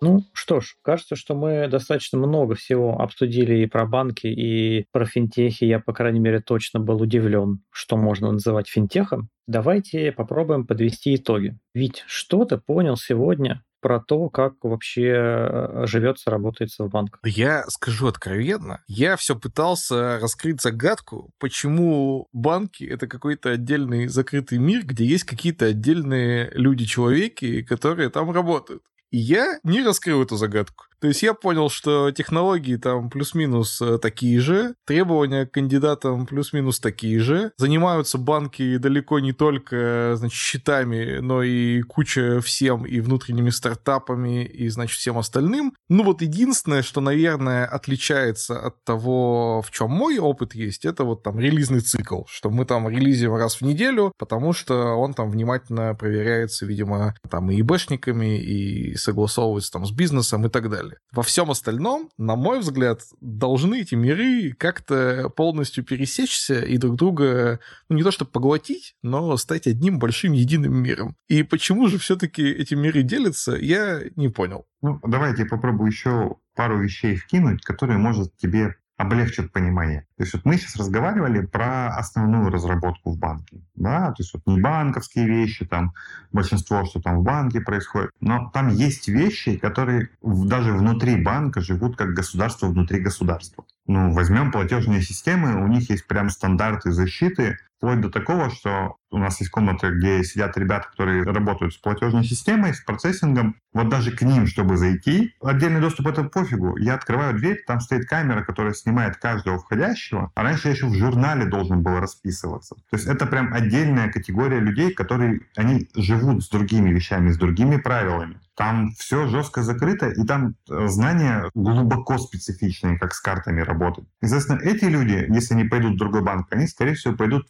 Speaker 3: Ну что ж, кажется, что мы достаточно много всего обсудили и про банки, и про финтехи. Я, по крайней мере, точно был удивлен, что можно называть финтехом. Давайте попробуем подвести итоги. Ведь что ты понял сегодня про то, как вообще э, живется, работается в банках.
Speaker 1: Я скажу откровенно, я все пытался раскрыть загадку, почему банки — это какой-то отдельный закрытый мир, где есть какие-то отдельные люди-человеки, которые там работают. Я не раскрыл эту загадку. То есть я понял, что технологии там плюс-минус э, такие же, требования к кандидатам плюс-минус такие же. Занимаются банки далеко не только, значит, счетами, но и куча всем и внутренними стартапами, и, значит, всем остальным. Ну вот единственное, что, наверное, отличается от того, в чем мой опыт есть, это вот там релизный цикл, что мы там релизим раз в неделю, потому что он там внимательно проверяется, видимо, там и ИБшниками, и согласовывается там с бизнесом и так далее далее. Во всем остальном, на мой взгляд, должны эти миры как-то полностью пересечься и друг друга, ну не то чтобы поглотить, но стать одним большим единым миром. И почему же все-таки эти миры делятся, я не понял.
Speaker 2: Ну, давайте я попробую еще пару вещей вкинуть, которые, может, тебе облегчит понимание. То есть вот мы сейчас разговаривали про основную разработку в банке. Да? То есть вот не банковские вещи, там большинство, что там в банке происходит, но там есть вещи, которые даже внутри банка живут как государство внутри государства. Ну, возьмем платежные системы, у них есть прям стандарты защиты, вплоть до такого, что у нас есть комната, где сидят ребята, которые работают с платежной системой, с процессингом. Вот даже к ним, чтобы зайти, отдельный доступ это пофигу. Я открываю дверь, там стоит камера, которая снимает каждого входящего. А раньше я еще в журнале должен был расписываться. То есть это прям отдельная категория людей, которые, они живут с другими вещами, с другими правилами. Там все жестко закрыто, и там э, знания глубоко специфичные, как с картами работать. Естественно, эти люди, если они пойдут в другой банк, они, скорее всего, пойдут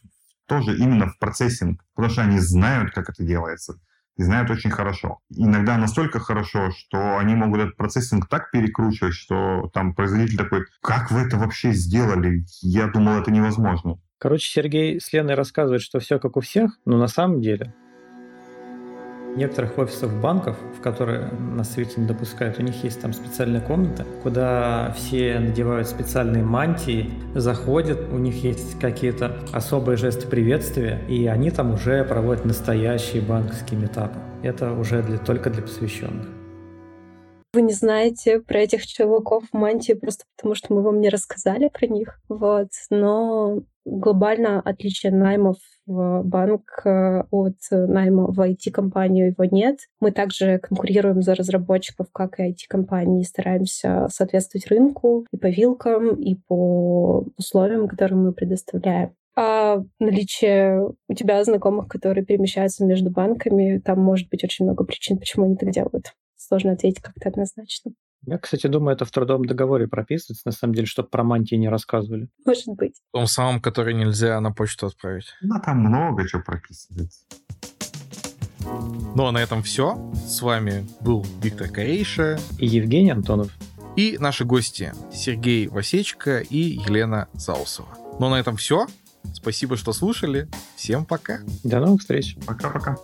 Speaker 2: тоже именно в процессинг, потому что они знают, как это делается, и знают очень хорошо. Иногда настолько хорошо, что они могут этот процессинг так перекручивать, что там производитель такой, как вы это вообще сделали? Я думал, это невозможно.
Speaker 3: Короче, Сергей с Леной рассказывает, что все как у всех, но на самом деле некоторых офисов банков, в которые нас свете не допускают, у них есть там специальная комната, куда все надевают специальные мантии, заходят, у них есть какие-то особые жесты приветствия, и они там уже проводят настоящие банковские метапы. Это уже для, только для посвященных.
Speaker 4: Вы не знаете про этих чуваков в мантии просто потому, что мы вам не рассказали про них. Вот. Но глобально отличие наймов в банк э, от найма в IT-компанию его нет. Мы также конкурируем за разработчиков, как и IT-компании, стараемся соответствовать рынку и по вилкам, и по условиям, которые мы предоставляем. А наличие у тебя знакомых, которые перемещаются между банками, там может быть очень много причин, почему они так делают. Сложно ответить как-то однозначно.
Speaker 3: Я, кстати, думаю, это в трудовом договоре прописывается, на самом деле, чтобы про мантии не рассказывали.
Speaker 4: Может быть.
Speaker 1: В том самом, который нельзя на почту отправить.
Speaker 2: Ну, там много чего прописывается.
Speaker 1: Ну, а на этом все. С вами был Виктор Корейша.
Speaker 3: И Евгений Антонов.
Speaker 1: И наши гости Сергей Васечка и Елена Заусова. Ну, а на этом все. Спасибо, что слушали. Всем пока.
Speaker 3: До новых встреч.
Speaker 2: Пока-пока.